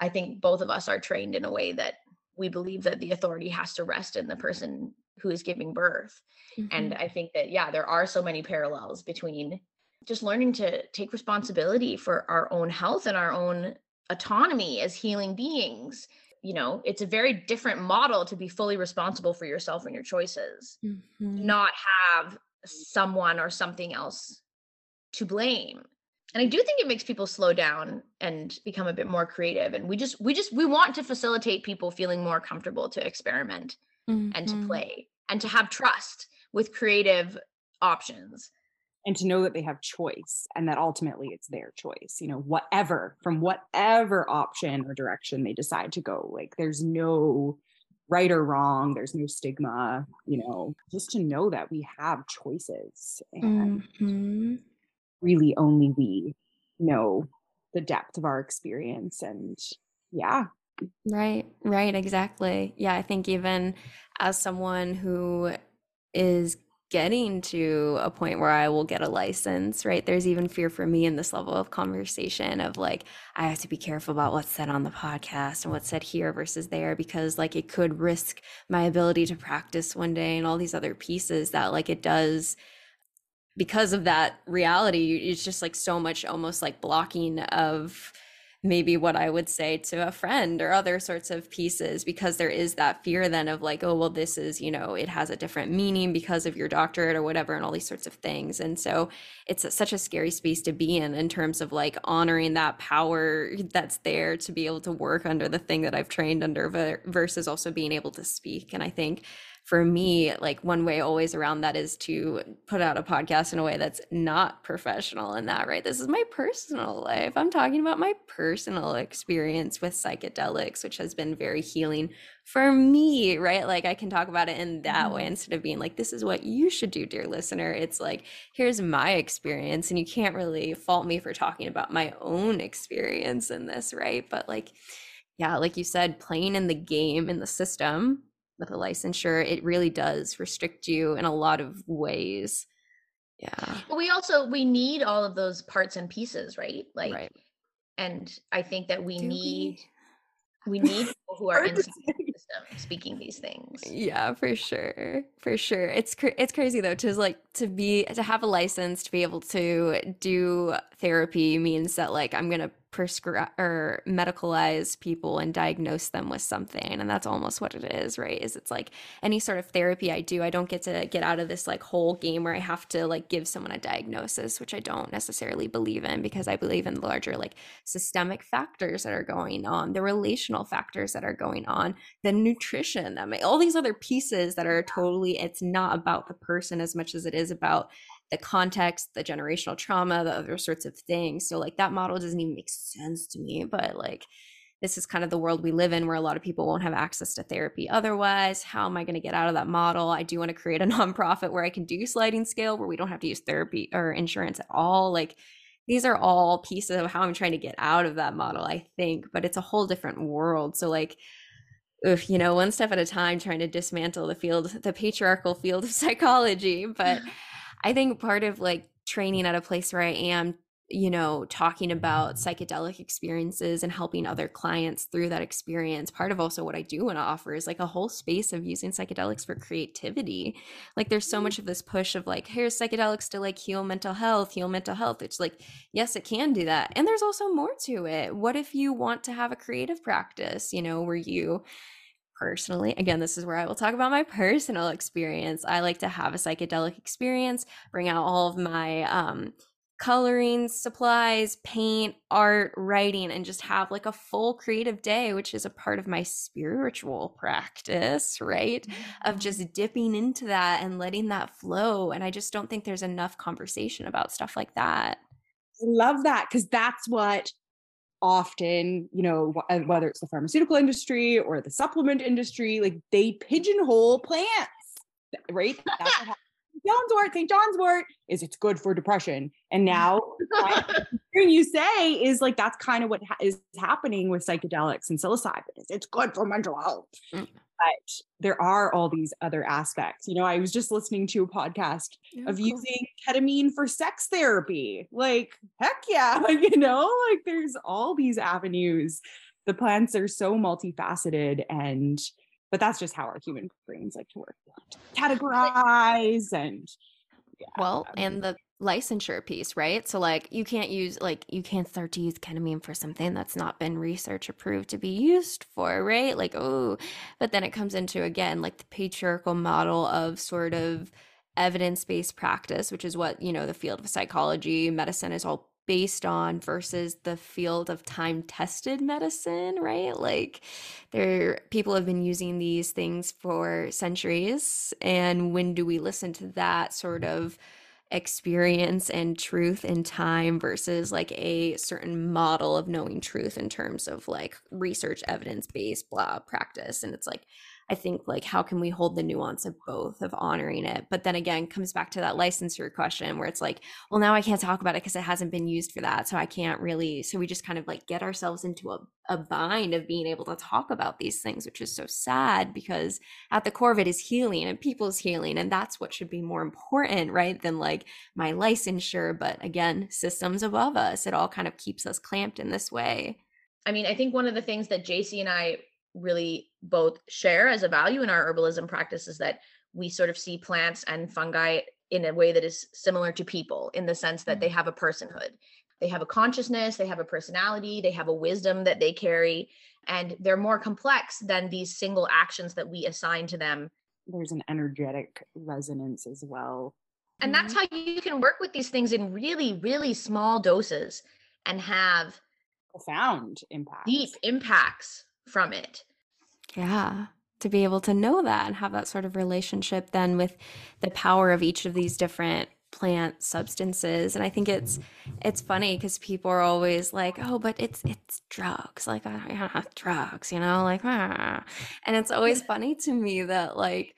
I think both of us are trained in a way that we believe that the authority has to rest in the person who is giving birth. And Mhm. I think that, yeah, there are so many parallels between just learning to take responsibility for our own health and our own autonomy as healing beings. You know, it's a very different model to be fully responsible for yourself and your choices, Mhm. not have someone or something else to blame and i do think it makes people slow down and become a bit more creative and we just we just we want to facilitate people feeling more comfortable to experiment and to Mhm. play and to have trust with creative options and to know that they have choice and that ultimately it's their choice you know whatever from whatever option or direction they decide to go like there's no right or wrong there's no stigma you know just to know that we have choices and Mhm. really only we know the depth of our experience and yeah Right, right, exactly. Yeah, I think even as someone who is getting to a point where I will get a license, right? There's even fear for me in this level of conversation of like, I have to be careful about what's said on the podcast and what's said here versus there because like it could risk my ability to practice one day and all these other pieces that like it does because of that reality it's just like so much almost like blocking of maybe what I would say to a friend or other sorts of pieces because there is that fear then of like, oh, well, this is, you know, it has a different meaning because of your doctorate or whatever, and all these sorts of things. And so it's a- such a scary space to be in, in terms of like honoring that power that's there to be able to work under the thing that I've trained under ver- versus also being able to speak. And I think for me, like one way always around that is to put out a podcast in a way that's not professional in that, right? This is my personal life. I'm talking about my personal experience with psychedelics, which has been very healing for me, right? Like I can talk about it in that way mm-hmm. instead of being like, this is what you should do, dear listener. It's like, here's my experience. And you can't really fault me for talking about my own experience in this, right? But like, yeah, like you said, playing in the game in the system with a licensure, it really does restrict you in a lot of ways. Yeah. but we also we need all of those parts and pieces right like right. and i think that we Do need we need people who are Hard to inside the system speaking these things Yeah, for sure. For sure. It's cra- it's crazy though to like to be to have a license to be able to do therapy means that like I'm going to prescribe or medicalize people and diagnose them with something and that's almost what it is, right? Is it's like any sort of therapy I do, I don't get to get out of this like whole game where I have to like give someone a diagnosis, which I don't necessarily believe in because I believe in the larger like systemic factors that are going on, the relational factors that are going on, the nutrition that may all these other pieces that are totally it's not about the person as much as it is about the context the generational trauma the other sorts of things. So like that model doesn't even make sense to me but like this is kind of the world we live in where a lot of people won't have access to therapy otherwise. How am i going to get out of that model? I do want to create a nonprofit where i can do sliding scale where we don't have to use therapy or insurance at all. Like these are all pieces of how i'm trying to get out of that model i think but it's a whole different world. So like oof, you know, one step at a time trying to dismantle the field, the patriarchal field of psychology. But I think part of like training at a place where I am, you know, talking about psychedelic experiences and helping other clients through that experience, part of also what I do want to offer is like a whole space of using psychedelics for creativity. Like there's so mm-hmm. much of this push of like, here's psychedelics to like heal mental health, heal mental health. It's like, yes, it can do that. And there's also more to it. What if you want to have a creative practice, you know, where you personally again this is where i will talk about my personal experience. I like to have a psychedelic experience bring out all of my um coloring supplies paint art writing and just have like a full creative day which is a part of my spiritual practice right? Of just dipping into that and letting that flow and i just don't think there's enough conversation about stuff like that. I love that because that's what often, you know, whether it's the pharmaceutical industry or the supplement industry, like they pigeonhole plants, right? That's what. John's wort, St. John's wort is it's good for depression. And now hearing you say is like that's kind of what ha- is happening with psychedelics and psilocybin. is It's good for mental health. Mm. But there are all these other aspects. You know, I was just listening to a podcast of using ketamine for sex therapy. Like, heck yeah, you know, like there's all these avenues. The plants are so multifaceted and but that's just how our human brains like to work. Categorize and yeah. Well, and the licensure piece, right? So like you can't use like you can't start to use ketamine for something that's not been research approved to be used for, right? Like, oh, but then it comes into again like the patriarchal model of sort of evidence-based practice, which is what, you know, the field of psychology, medicine is all based on versus the field of time-tested medicine, right? Like there people have been using these things for centuries and when do we listen to that sort of experience and truth in time versus like a certain model of knowing truth in terms of like research evidence based blah practice. And it's like I think like how can we hold the nuance of both of honoring it? But then again, comes back to that licensure question where it's like, well, now I can't talk about it because it hasn't been used for that. So I can't really so we just kind of like get ourselves into a, a bind of being able to talk about these things, which is so sad because at the core of it is healing and people's healing. And that's what should be more important, right? Than like my licensure. But again, systems above us. It all kind of keeps us clamped in this way. I mean, I think one of the things that Jaycee and I really both share as a value in our herbalism practice is that we sort of see plants and fungi in a way that is similar to people in the sense that they Mm. have a personhood. They have a consciousness, they have a personality, they have a wisdom that they carry, and they're more complex than these single actions that we assign to them. There's an energetic resonance as well. And that's how you can work with these things in really, really small doses and have Profound impact. deep impacts from it. Yeah. To be able to know that and have that sort of relationship then with the power of each of these different plant substances. And I think it's it's funny because people are always like, oh, but it's it's drugs. Like I don't have drugs, you know, like ah. And it's always funny to me that like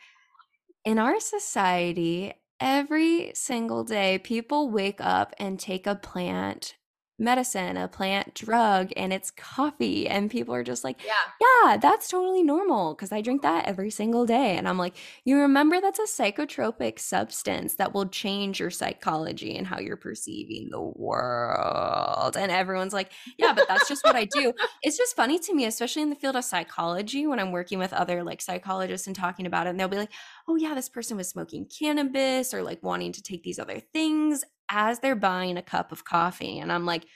in our society, every single day people wake up and take a plant medicine, a plant drug, and it's coffee. And people are just like, Yeah. yeah, that's totally normal because I drink that every single day. And I'm like, you remember that's a psychotropic substance that will change your psychology and how you're perceiving the world. And everyone's like, yeah, but that's just what I do. It's just funny to me, especially in the field of psychology, when I'm working with other like psychologists and talking about it. And they'll be like, oh, yeah, this person was smoking cannabis or like wanting to take these other things as they're buying a cup of coffee. And I'm like,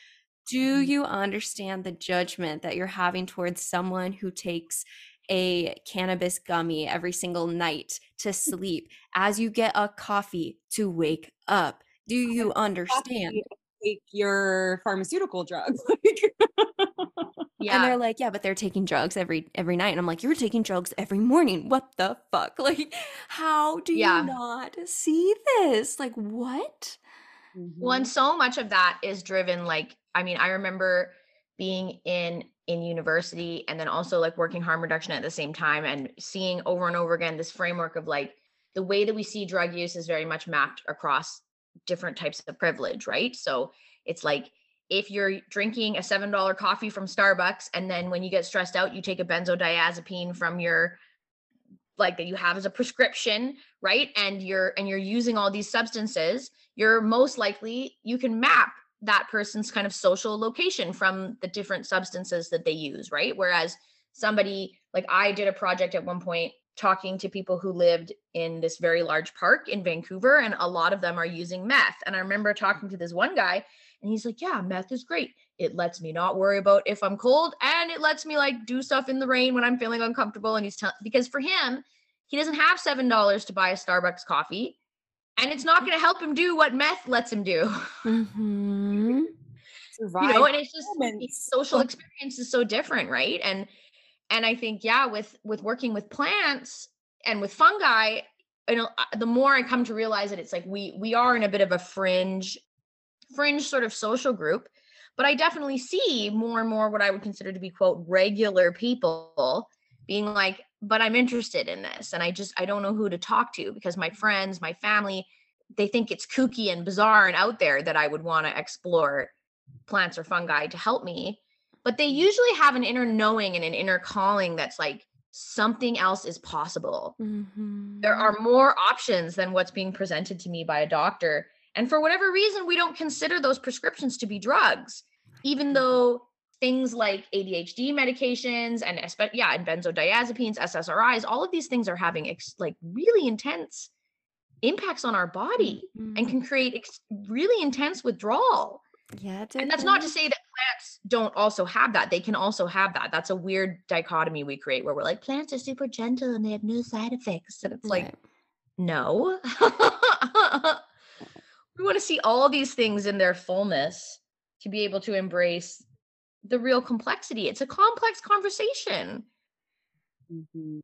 do mm-hmm. you understand the judgment that you're having towards someone who takes a cannabis gummy every single night to mm-hmm. sleep as you get a coffee to wake up? Do you understand? Take your pharmaceutical drug. Like, Yeah. And they're like, yeah, but they're taking drugs every every night. And I'm like, you're taking drugs every morning. What the fuck? Like, how do Yeah. you not see this? Like, what? Well, and mm-hmm. so much of that is driven like I mean, I remember being in in university and then also like working harm reduction at the same time and seeing over and over again this framework of like the way that we see drug use is very much mapped across different types of privilege, right? So it's like if you're drinking a $7 coffee from Starbucks and then when you get stressed out you take a benzodiazepine from your like that you have as a prescription, right? And you're and you're using all these substances, you're most likely you can map that person's kind of social location from the different substances that they use, right? Whereas somebody like I did a project at one point talking to people who lived in this very large park in Vancouver and a lot of them are using meth. And I remember talking to this one guy and he's like, "Yeah, meth is great. It lets me not worry about if I'm cold and it lets me like do stuff in the rain when I'm feeling uncomfortable." And he's telling because for him, he doesn't have $7 to buy a Starbucks coffee and it's not going to help him do what meth lets him do. hmm Survive. you know and it's just it's social experience is so different right and and i think yeah with with working with plants and with fungi you know uh, the more i come to realize that it's like we we are in a bit of a fringe fringe sort of social group but i definitely see more and more what i would consider to be quote regular people being like but i'm interested in this and i just i don't know who to talk to because my friends my family they think it's kooky and bizarre and out there that i would want to explore plants or fungi to help me but they usually have an inner knowing and an inner calling that's like something else is possible Mm-hmm. there are more options than what's being presented to me by a doctor and for whatever reason we don't consider those prescriptions to be drugs even though things like adhd medications and yeah and benzodiazepines ssris all of these things are having ex- like really intense impacts on our body Mm-hmm. and can create ex- really intense withdrawal yeah, and that's not to say that plants don't also have that. They can also have that. That's a weird dichotomy we create where we're like, plants are super gentle and they have no side effects. And it's like, No. we want to see all these things in their fullness to be able to embrace the real complexity. It's a complex conversation. Mhm.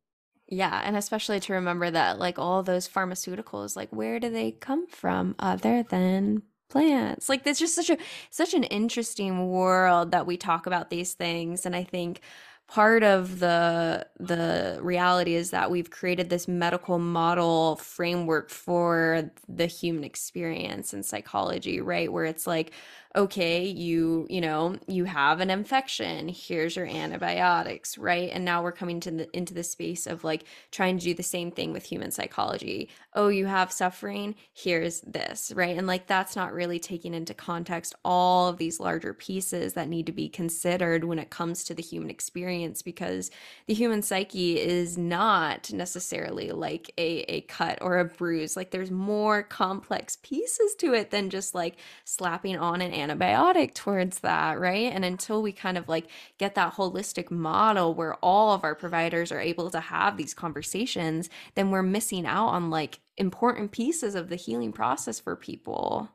Yeah, and especially to remember that like all those pharmaceuticals, like where do they come from other than plants? Like there's just such a such an interesting world that we talk about these things and I think part of the the reality is that we've created this medical model framework for the human experience and psychology, right? Where it's like okay, you, you know, you have an infection, here's your antibiotics, right? And now we're coming to the into the space of like trying to do the same thing with human psychology. Oh, you have suffering, here's this, right? And like that's not really taking into context all of these larger pieces that need to be considered when it comes to the human experience because the human psyche is not necessarily like a a cut or a bruise. Like there's more complex pieces to it than just like slapping on an antibiotic towards that, right? And until we kind of like get that holistic model where all of our providers are able to have these conversations, then we're missing out on like important pieces of the healing process for people.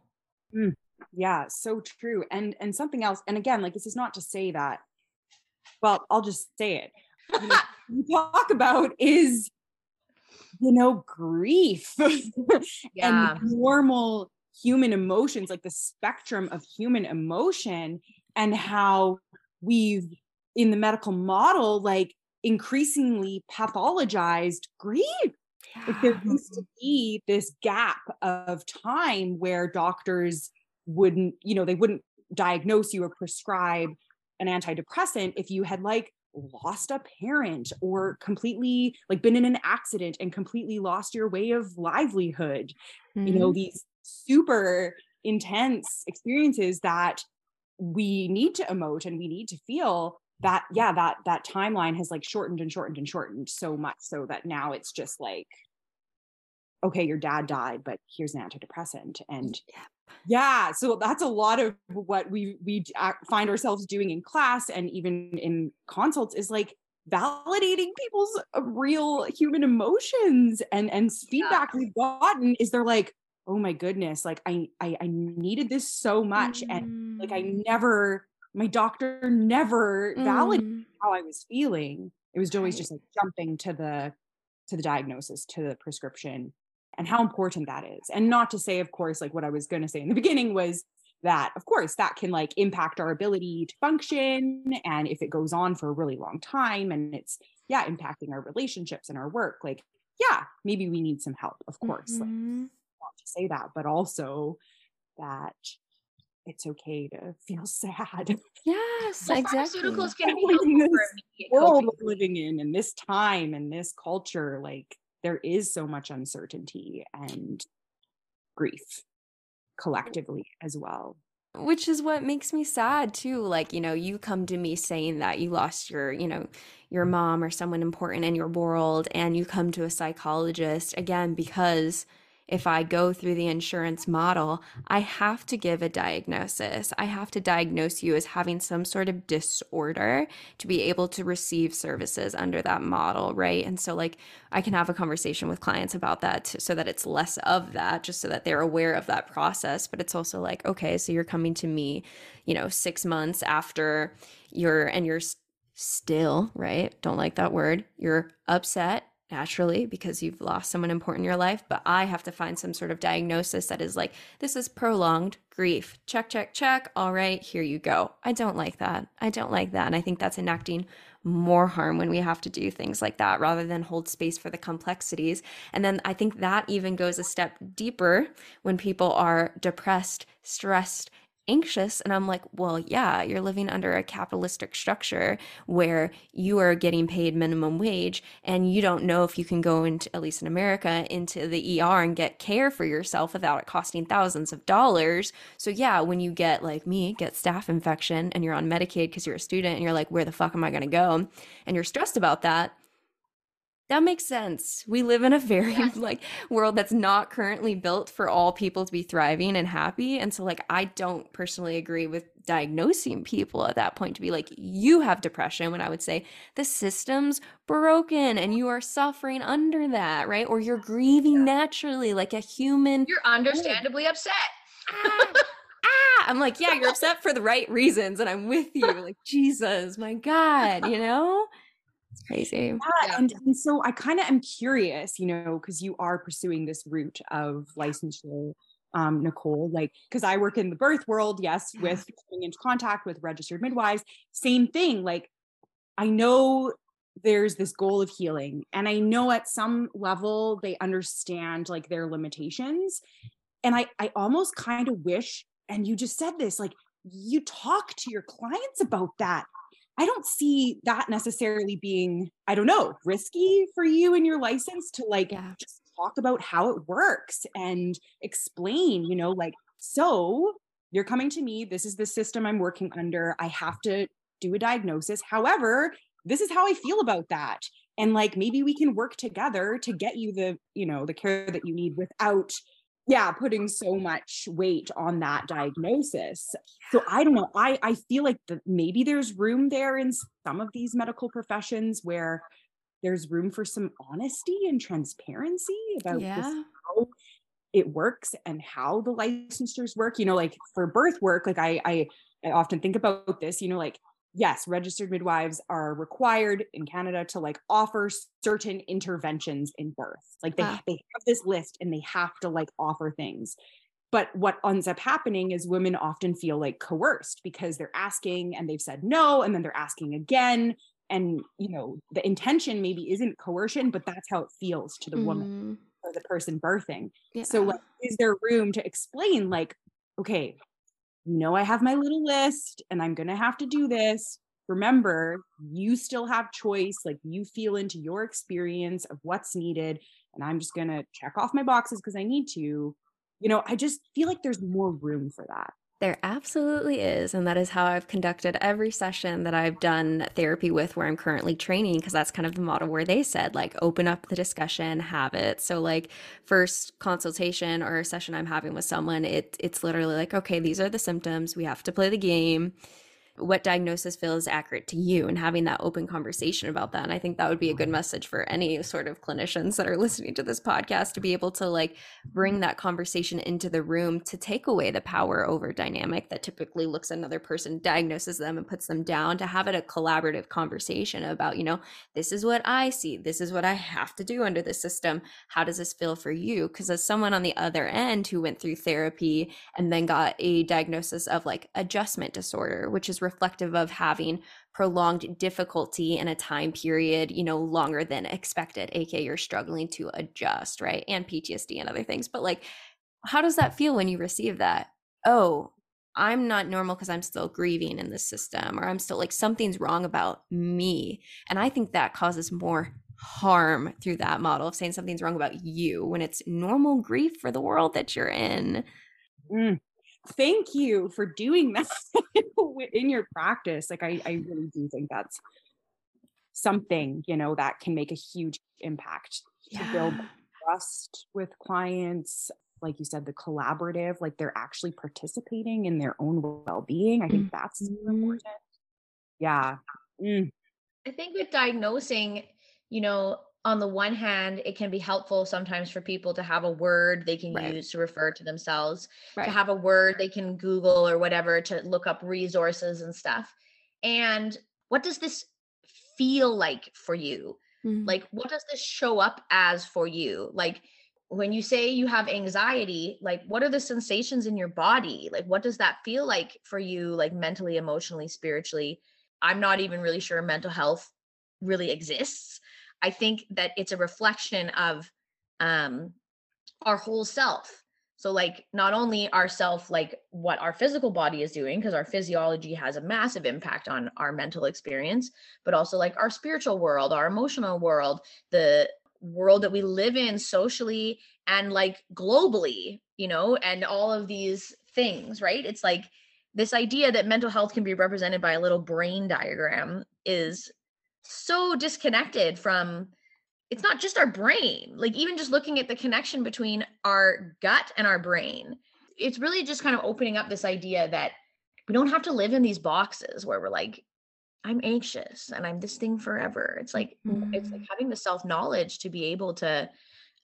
Mm. yeah so true and and something else and again like this is not to say that well i'll just say it you know, we talk about is you know grief Yeah. and normal human emotions like the spectrum of human emotion and how we've in the medical model like increasingly pathologized grief. Like there used to be this gap of time where doctors wouldn't you know they wouldn't diagnose you or prescribe an antidepressant if you had like lost a parent or completely like been in an accident and completely lost your way of livelihood. You know Mhm. these super intense experiences that we need to emote and we need to feel that yeah that that timeline has like shortened and shortened and shortened so much so that now it's just like okay your dad died but here's an antidepressant. And yeah so that's a lot of what we we find ourselves doing in class and even in consults is like validating people's real human emotions and and feedback we've gotten is they're like oh my goodness like I, I i needed this so much and like i Mm. never my doctor never validated Mm. how i was feeling it was always just like jumping to the to the diagnosis to the prescription and how important that is and not to say of course like what i was going to say in the beginning was that of course that can like impact our ability to function and if it goes on for a really long time and it's yeah impacting our relationships and our work like yeah maybe we need some help of course like Mhm. not to say that but also that it's okay to feel sad Yes, Well, exactly. pharmaceuticals can be In this world coping. we're living in in this time and this culture like there is so much uncertainty and grief collectively as well which is what makes me sad too like you know you come to me saying that you lost your you know your mom or someone important in your world and you come to a psychologist again because if i go through the insurance model i have to give a diagnosis. I have to diagnose you as having some sort of disorder to be able to receive services under that model right? And so like i can have a conversation with clients about that t- so that it's less of that just so that they're aware of that process. But it's also like okay so you're coming to me you know 6 months after you're and you're still right? Don't like that word. You're upset naturally because you've lost someone important in your life but i have to find some sort of diagnosis that is like this is prolonged grief. Check check check. All right here you go. I don't like that. I don't like that. And i think that's enacting more harm when we have to do things like that rather than hold space for the complexities. And then i think that even goes a step deeper when people are depressed stressed anxious and i'm like well yeah you're living under a capitalistic structure where you are getting paid minimum wage and you don't know if you can go into at least in america into the er and get care for yourself without it costing thousands of dollars. So yeah when you get like me get staph infection and you're on medicaid because you're a student and you're like where the fuck am i going to go? And you're stressed about that that makes sense. We live in a very like world that's not currently built for all people to be thriving and happy. And so like I don't personally agree with diagnosing people at that point to be like you have depression when I would say the system's broken and you are suffering under that, right? Or you're grieving naturally like a human. You're understandably upset. ah, ah. I'm like, yeah, you're upset for the right reasons and I'm with you. Like Jesus, my god, you know? It's crazy. Yeah, Yeah. And, and so I kind of am curious, you know, because you are pursuing this route of licensure, um, Nicole, like, because I work in the birth world, yes, with coming into contact with registered midwives, same thing. Like, I know there's this goal of healing, and I know at some level they understand like their limitations. And I, I almost kind of wish, and you just said this, like, you talk to your clients about that I don't see that necessarily being, I don't know, risky for you and your license to like Yeah. just talk about how it works and explain, you know, like, so you're coming to me. This is the system I'm working under. I have to do a diagnosis. However, this is how I feel about that. And like maybe we can work together to get you the, you know, the care that you need without yeah putting so much weight on that diagnosis. So i don't know i i feel like that maybe there's room there in some of these medical professions where there's room for some honesty and transparency about Yeah. how it works and how the licensures work. You know like for birth work like i i, I often think about this you know like yes registered midwives are required in canada to like offer certain interventions in birth. Like they, Wow. they have this list and they have to like offer things. But what ends up happening is women often feel like coerced because they're asking and they've said no and then they're asking again. And you know the intention maybe isn't coercion but that's how it feels to the woman Mm, or the person birthing. Yeah. so like, is there room to explain like okay you know i have my little list and i'm going to have to do this. Remember you still have choice like you feel into your experience of what's needed and i'm just going to check off my boxes because i need to. You know i just feel like there's more room for that There absolutely is. And that is how I've conducted every session that I've done therapy with where I'm currently training, because that's kind of the model where they said, like, open up the discussion, have it. So, like, first consultation or session I'm having with someone, it, it's literally like, okay, these are the symptoms. We have to play the game. What diagnosis feels accurate to you and having that open conversation about that. And I think that would be a good mm-hmm. message for any sort of clinicians that are listening to this podcast to be able to like bring that conversation into the room to take away the power over dynamic that typically looks at another person, diagnoses them, and puts them down to have it a collaborative conversation about, you know, this is what I see, this is what I have to do under the system. How does this feel for you? Because as someone on the other end who went through therapy and then got a diagnosis of like adjustment disorder, which is reflective of having prolonged difficulty in a time period, you know, longer than expected, aka you're struggling to adjust, right? And PTSD and other things. But like, how does that feel when you receive that? Oh, I'm not normal because I'm still grieving in this system, or I'm still like something's wrong about me. And I think that causes more harm through that model of saying something's wrong about you when it's normal grief for the world that you're in. Mm. Thank you for doing that in your practice. Like I, I really do think that's something, you know, that can make a huge impact to build trust with clients. Like you said, the collaborative, like they're actually participating in their own well-being. I think that's Mhm. important. Yeah. Mm. I think with diagnosing, you know, on the one hand, it can be helpful sometimes for people to have a word they can Right. use to refer to themselves, Right. to have a word they can Google or whatever to look up resources and stuff. And what does this feel like for you? Mhm. Like, what does this show up as for you? Like, when you say you have anxiety, like, what are the sensations in your body? Like, what does that feel like for you, like, mentally, emotionally, spiritually? I'm not even really sure mental health really exists. I think that it's a reflection of um, our whole self. So, like, not only ourself, like what our physical body is doing, because our physiology has a massive impact on our mental experience, but also like our spiritual world, our emotional world, the world that we live in socially and like globally, you know, and all of these things, right? It's like this idea that mental health can be represented by a little brain diagram is so disconnected from it's not just our brain. Like even just looking at the connection between our gut and our brain, it's really just kind of opening up this idea that we don't have to live in these boxes where we're like, I'm anxious and I'm this thing forever. It's like mm-hmm. it's like mm. having the self-knowledge to be able to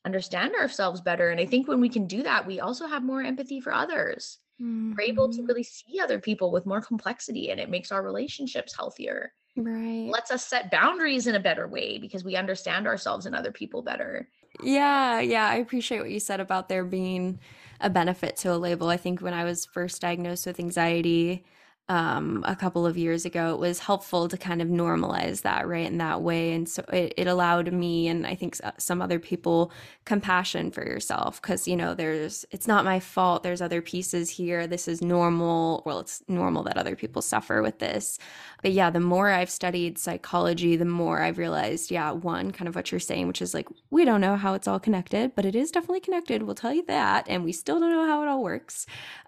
understand ourselves better. And I think when we can do that, we also have more empathy for others. Mm-hmm. We're able to mm-hmm. really see other people with more complexity and it makes our relationships healthier. Right. Lets us set boundaries in a better way because we understand ourselves and other people better. Yeah, yeah. I appreciate what you said about there being a benefit to a label. I think when I was first diagnosed with anxiety, um, a couple of years ago, it was helpful to kind of normalize that, right, in that way. And so it, it allowed me and I think some other people compassion for yourself because, you know, there's, it's not my fault. There's other pieces here. This is normal. Well, it's normal that other people suffer with this. But yeah, the more I've studied psychology, the more I've realized, yeah, one, kind of what you're saying, which is like, we don't know how it's all connected, but it is definitely connected. We'll tell you that. And we still don't know how it all works.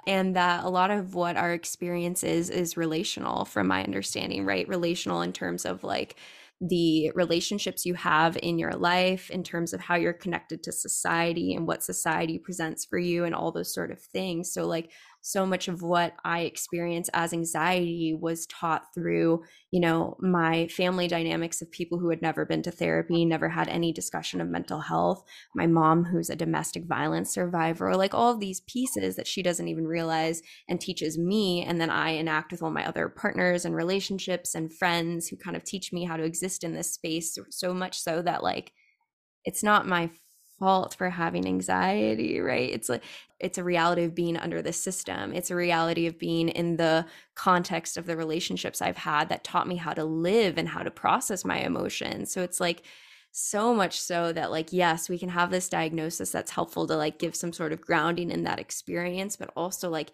And that a lot of what our experience is is relational from my understanding right? Relational in terms of like the relationships you have in your life in terms of how you're connected to society and what society presents for you and all those sort of things. So like so much of what I experience as anxiety was taught through, you know, my family dynamics of people who had never been to therapy, never had any discussion of mental health, my mom, who's a domestic violence survivor, like all of these pieces that she doesn't even realize and teaches me. And then I enact with all my other partners and relationships and friends who kind of teach me how to exist in this space so much so that, like, it's not my fault for having anxiety, right? It's like it's a reality of being under the system. It's a reality of being in the context of the relationships I've had that taught me how to live and how to process my emotions. So it's like so much so that like yes, we can have this diagnosis that's helpful to like give some sort of grounding in that experience, but also like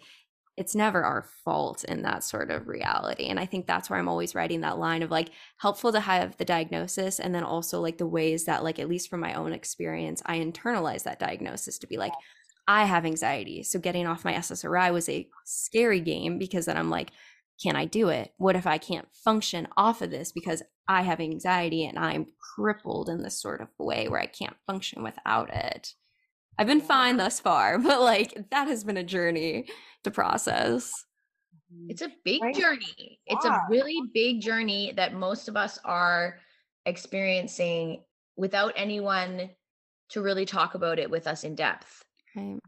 it's never our fault in that sort of reality. And I think that's where I'm always writing that line of like helpful to have the diagnosis and then also like the ways that like at least from my own experience I internalize that diagnosis to be like I have anxiety. So getting off my SSRI was a scary game because then I'm like can I do it? What if I can't function off of this because I have anxiety and I'm crippled in this sort of way where I can't function without it? I've been fine thus far, but like that has been a journey to process. Mm-hmm. It's a big right? journey. Yeah. It's a really big journey that most of us are experiencing without anyone to really talk about it with us in depth. Right.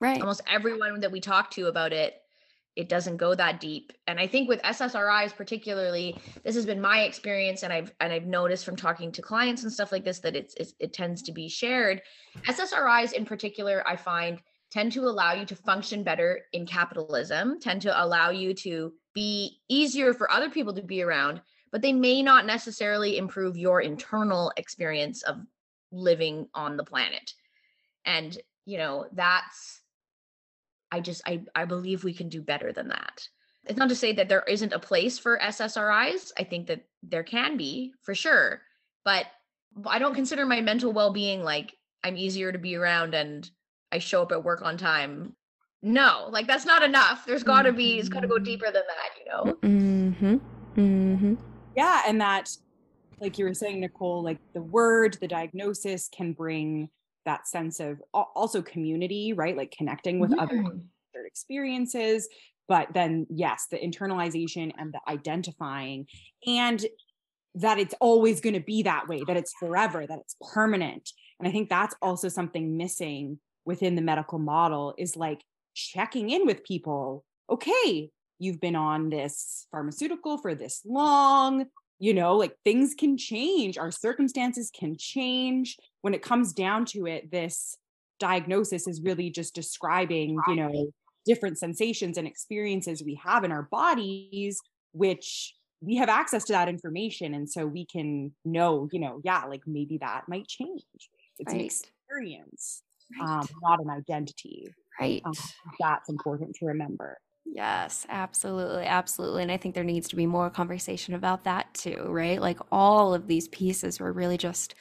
Right. Almost everyone that we talk to about it it doesn't go that deep. And i think with ssris particularly this has been my experience and i've and i've noticed from talking to clients and stuff like this that it's, it's it tends to be shared. Ssris in particular i find tend to allow you to function better in capitalism tend to allow you to be easier for other people to be around but they may not necessarily improve your internal experience of living on the planet. And you know that's I just I I believe we can do better than that. It's not to say that there isn't a place for SSRIs. I think that there can be for sure, but I don't consider my mental well-being like I'm easier to be around and I show up at work on time. No, like that's not enough. There's got to be it's got to go mm-hmm. deeper than that, you know. Mhm. Mhm. Yeah, and that like you were saying Nicole, like the word, the diagnosis can bring that sense of also community, right? Like connecting with yeah. other experiences. But then, yes, the internalization and the identifying, and that it's always going to be that way, that it's forever, that it's permanent. And I think that's also something missing within the medical model is like checking in with people. Okay, you've been on this pharmaceutical for this long you know like things can change our circumstances can change. When it comes down to it this diagnosis is really just describing you know different sensations and experiences we have in our bodies which we have access to that information and so we can know you know yeah like maybe that might change. It's right. an experience right. um, not an identity right. um, that's important to remember Yes, absolutely. Absolutely. And I think there needs to be more conversation about that too, right? Like all of these pieces were really just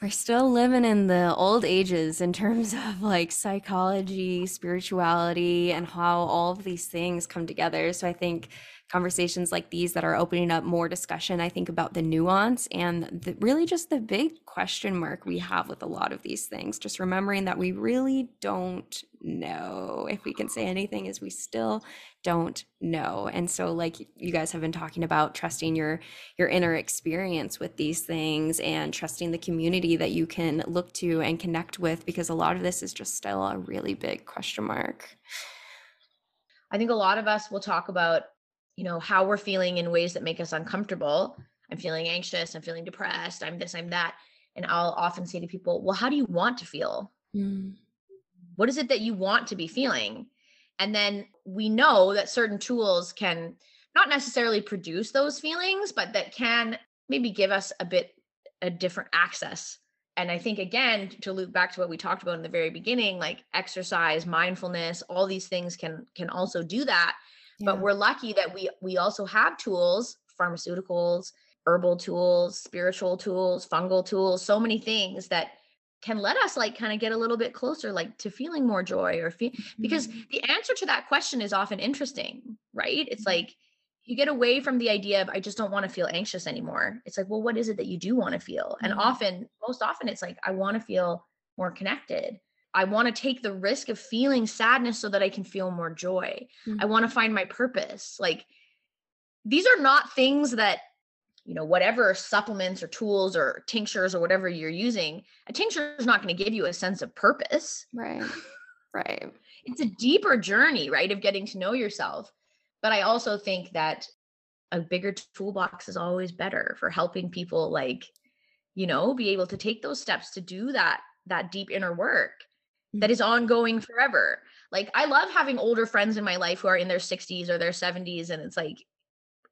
we're still living in the old ages in terms of like psychology, spirituality, and how all of these things come together. So I think conversations like these that are opening up more discussion, I think about the nuance and the, really just the big question mark we have with a lot of these things. Just remembering that we really don't know. If we can say anything, is we still don't know. And so, like you guys have been talking about, trusting your your inner experience with these things and trusting the community that you can look to and connect with, because a lot of this is just still a really big question mark. I think a lot of us will talk about you know how we're feeling in ways that make us uncomfortable. I'm feeling anxious i'm feeling depressed i'm this i'm that. And i'll often say to people well how do you want to feel? Mm. what is it that you want to be feeling? And then we know that certain tools can not necessarily produce those feelings but that can maybe give us a bit a different access. And i think again to loop back to what we talked about in the very beginning like exercise mindfulness all these things can can also do that but we're lucky that we we also have tools pharmaceuticals herbal tools spiritual tools fungal tools so many things that can let us like kind of get a little bit closer like to feeling more joy or feel because mm-hmm. the answer to that question is often interesting right it's mm-hmm. like you get away from the idea of i just don't want to feel anxious anymore it's like well what is it that you do want to feel and mm-hmm. often most often it's like i want to feel more connected I want to take the risk of feeling sadness so that I can feel more joy. Mm-hmm. I want to find my purpose. Like these are not things that, you know, whatever supplements or tools or tinctures or whatever you're using, a tincture is not going to give you a sense of purpose. Right. Right. it's a deeper journey, right, of getting to know yourself. But I also think that a bigger toolbox is always better for helping people like, you know, be able to take those steps to do that that deep inner work that mm-hmm. ongoing forever. Like I love having older friends in my life who are in their 60s or their 70s and it's like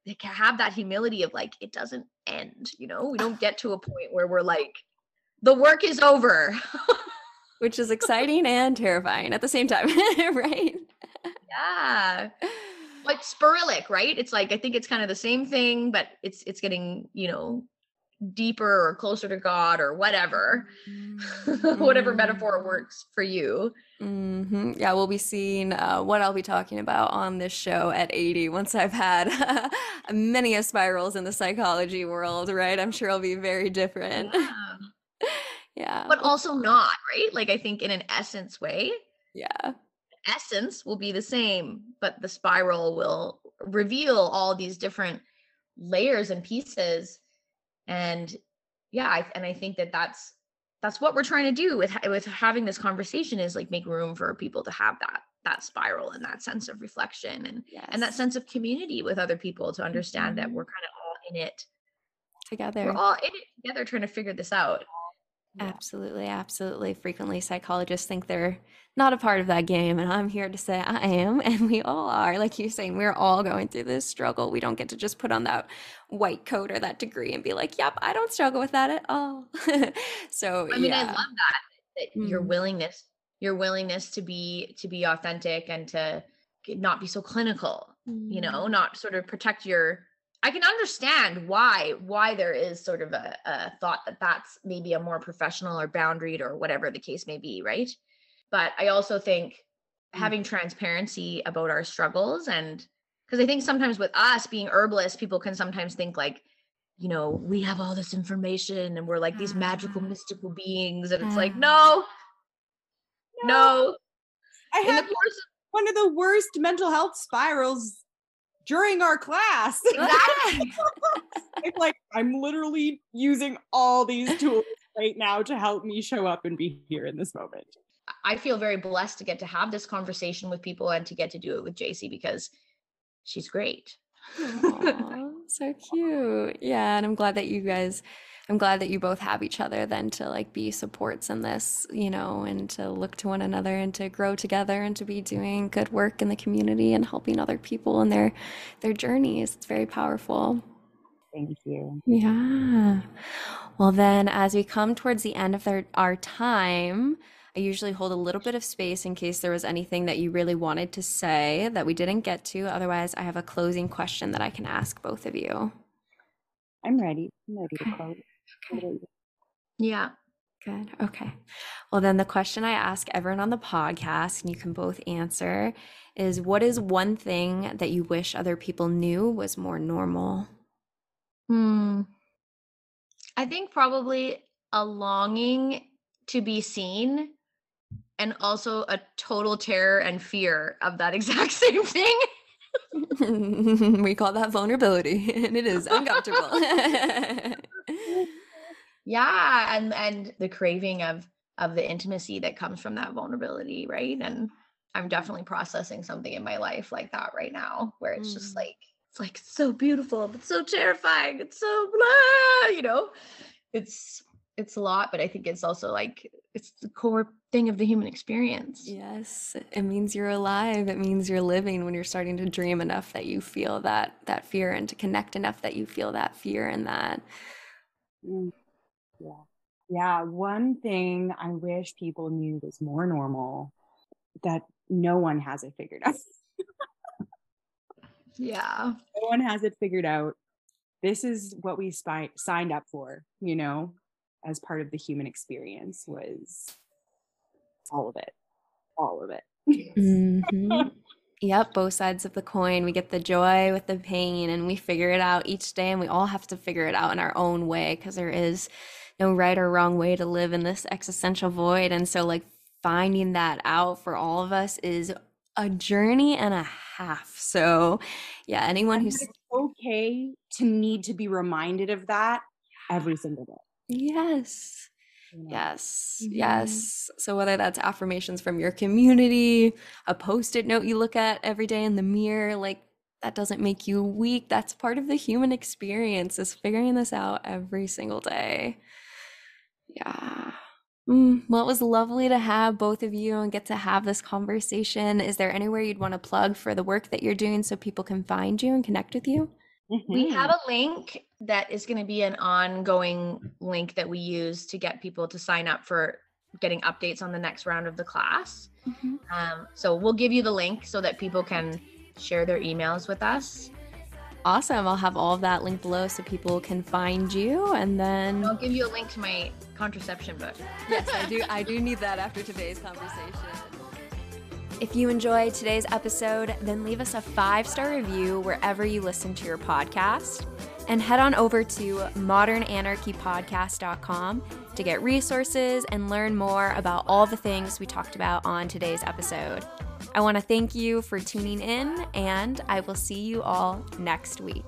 they can have that humility of like it doesn't end, you know? We don't get to a point where we're like the work is over. Which is exciting and terrifying at the same time, right? Yeah. Like Spiralic, right? It's like I think it's kind of the same thing, but it's it's getting, you know, deeper or closer to God or whatever, mm-hmm. whatever metaphor works for you. Mm-hmm. Yeah, we'll be seeing uh, what I'll be talking about on this show at 80 once I've had many a spirals in the psychology world, right? I'm sure it'll be very different. Yeah. yeah. But also not, right? Like, I think in an essence way. Yeah. Essence will be the same, but the spiral will reveal all these different layers and pieces and yeah I, and i think that that's that's what we're trying to do with with having this conversation is like make room for people to have that that spiral and that sense of reflection and yes. and that sense of community with other people to understand mm-hmm. that we're kind of all in it together we're all in it together trying to figure this out Absolutely, absolutely. Frequently, psychologists think they're not a part of that game, and I'm here to say I am, and we all are. Like you're saying, we're all going through this struggle. We don't get to just put on that white coat or that degree and be like, "Yep, I don't struggle with that at all." so, I mean, yeah. I love that, that mm. your willingness, your willingness to be to be authentic and to not be so clinical. Mm. You know, not sort of protect your I can understand why why there is sort of a, a thought that that's maybe a more professional or boundaried or whatever the case may be, right? But I also think having transparency about our struggles and because I think sometimes with us being herbalists, people can sometimes think like, you know, we have all this information and we're like these magical ah. mystical beings, and it's like, no, no. no. I had one of the worst mental health spirals during our class. Exactly. it's like I'm literally using all these tools right now to help me show up and be here in this moment. I feel very blessed to get to have this conversation with people and to get to do it with Jaycee because she's great. Aww, so cute. Yeah, and I'm glad that you guys I'm glad that you both have each other then to like be supports in this, you know, and to look to one another and to grow together and to be doing good work in the community and helping other people in their their journeys. It's very powerful. Thank you. Yeah. Well, then, as we come towards the end of their, our time, I usually hold a little bit of space in case there was anything that you really wanted to say that we didn't get to. Otherwise, I have a closing question that I can ask both of you. I'm ready. I'm ready to close. Yeah. Good. Okay. Well, then the question I ask everyone on the podcast, and you can both answer, is what is one thing that you wish other people knew was more normal? Hmm. I think probably a longing to be seen and also a total terror and fear of that exact same thing. we call that vulnerability, and it is uncomfortable. yeah, and and the craving of of the intimacy that comes from that vulnerability, right? And I'm definitely processing something in my life like that right now where it's just Mm. like it's like so beautiful but so terrifying. It's so blah, you know. It's it's a lot, but I think it's also like it's the core thing of the human experience. yes, it means you're alive. It means you're living when you're starting to dream enough that you feel that that fear and to connect enough that you feel that fear and that. Yeah. Yeah. One thing I wish people knew was more normal that no one has it figured out. Yeah. no one has it figured out. This is what we spy- signed up for, you know, as part of the human experience was all of it. All of it. Mhm. Yep, both sides of the coin. We get the joy with the pain, and we figure it out each day, and we all have to figure it out in our own way because there is no right or wrong way to live in this existential void. And so, like, finding that out for all of us is a journey and a half. So, yeah, anyone who's, okay to need to be reminded of that every single day. yes. Yes, Mhm. yes. So whether that's affirmations from your community, a post-it note you look at every day in the mirror, like that doesn't make you weak. That's part of the human experience is figuring this out every single day. Yeah. Mm, well, it was lovely to have both of you and get to have this conversation. Is there anywhere you'd want to plug for the work that you're doing so people can find you and connect with you? We Mhm. have a link that is going to be an ongoing link that we use to get people to sign up for getting updates on the next round of the class. Um, so we'll give you the link so that people can share their emails with us. Awesome. I'll have all of that linked below so people can find you and then I'll give you a link to my contraception book. Yes, I do. I do need that after today's conversation. If you enjoyed today's episode, then leave us a five star review wherever you listen to your podcast. And head on over to modernanarchypodcast.com to get resources and learn more about all the things we talked about on today's episode. I want to thank you for tuning in, and I will see you all next week.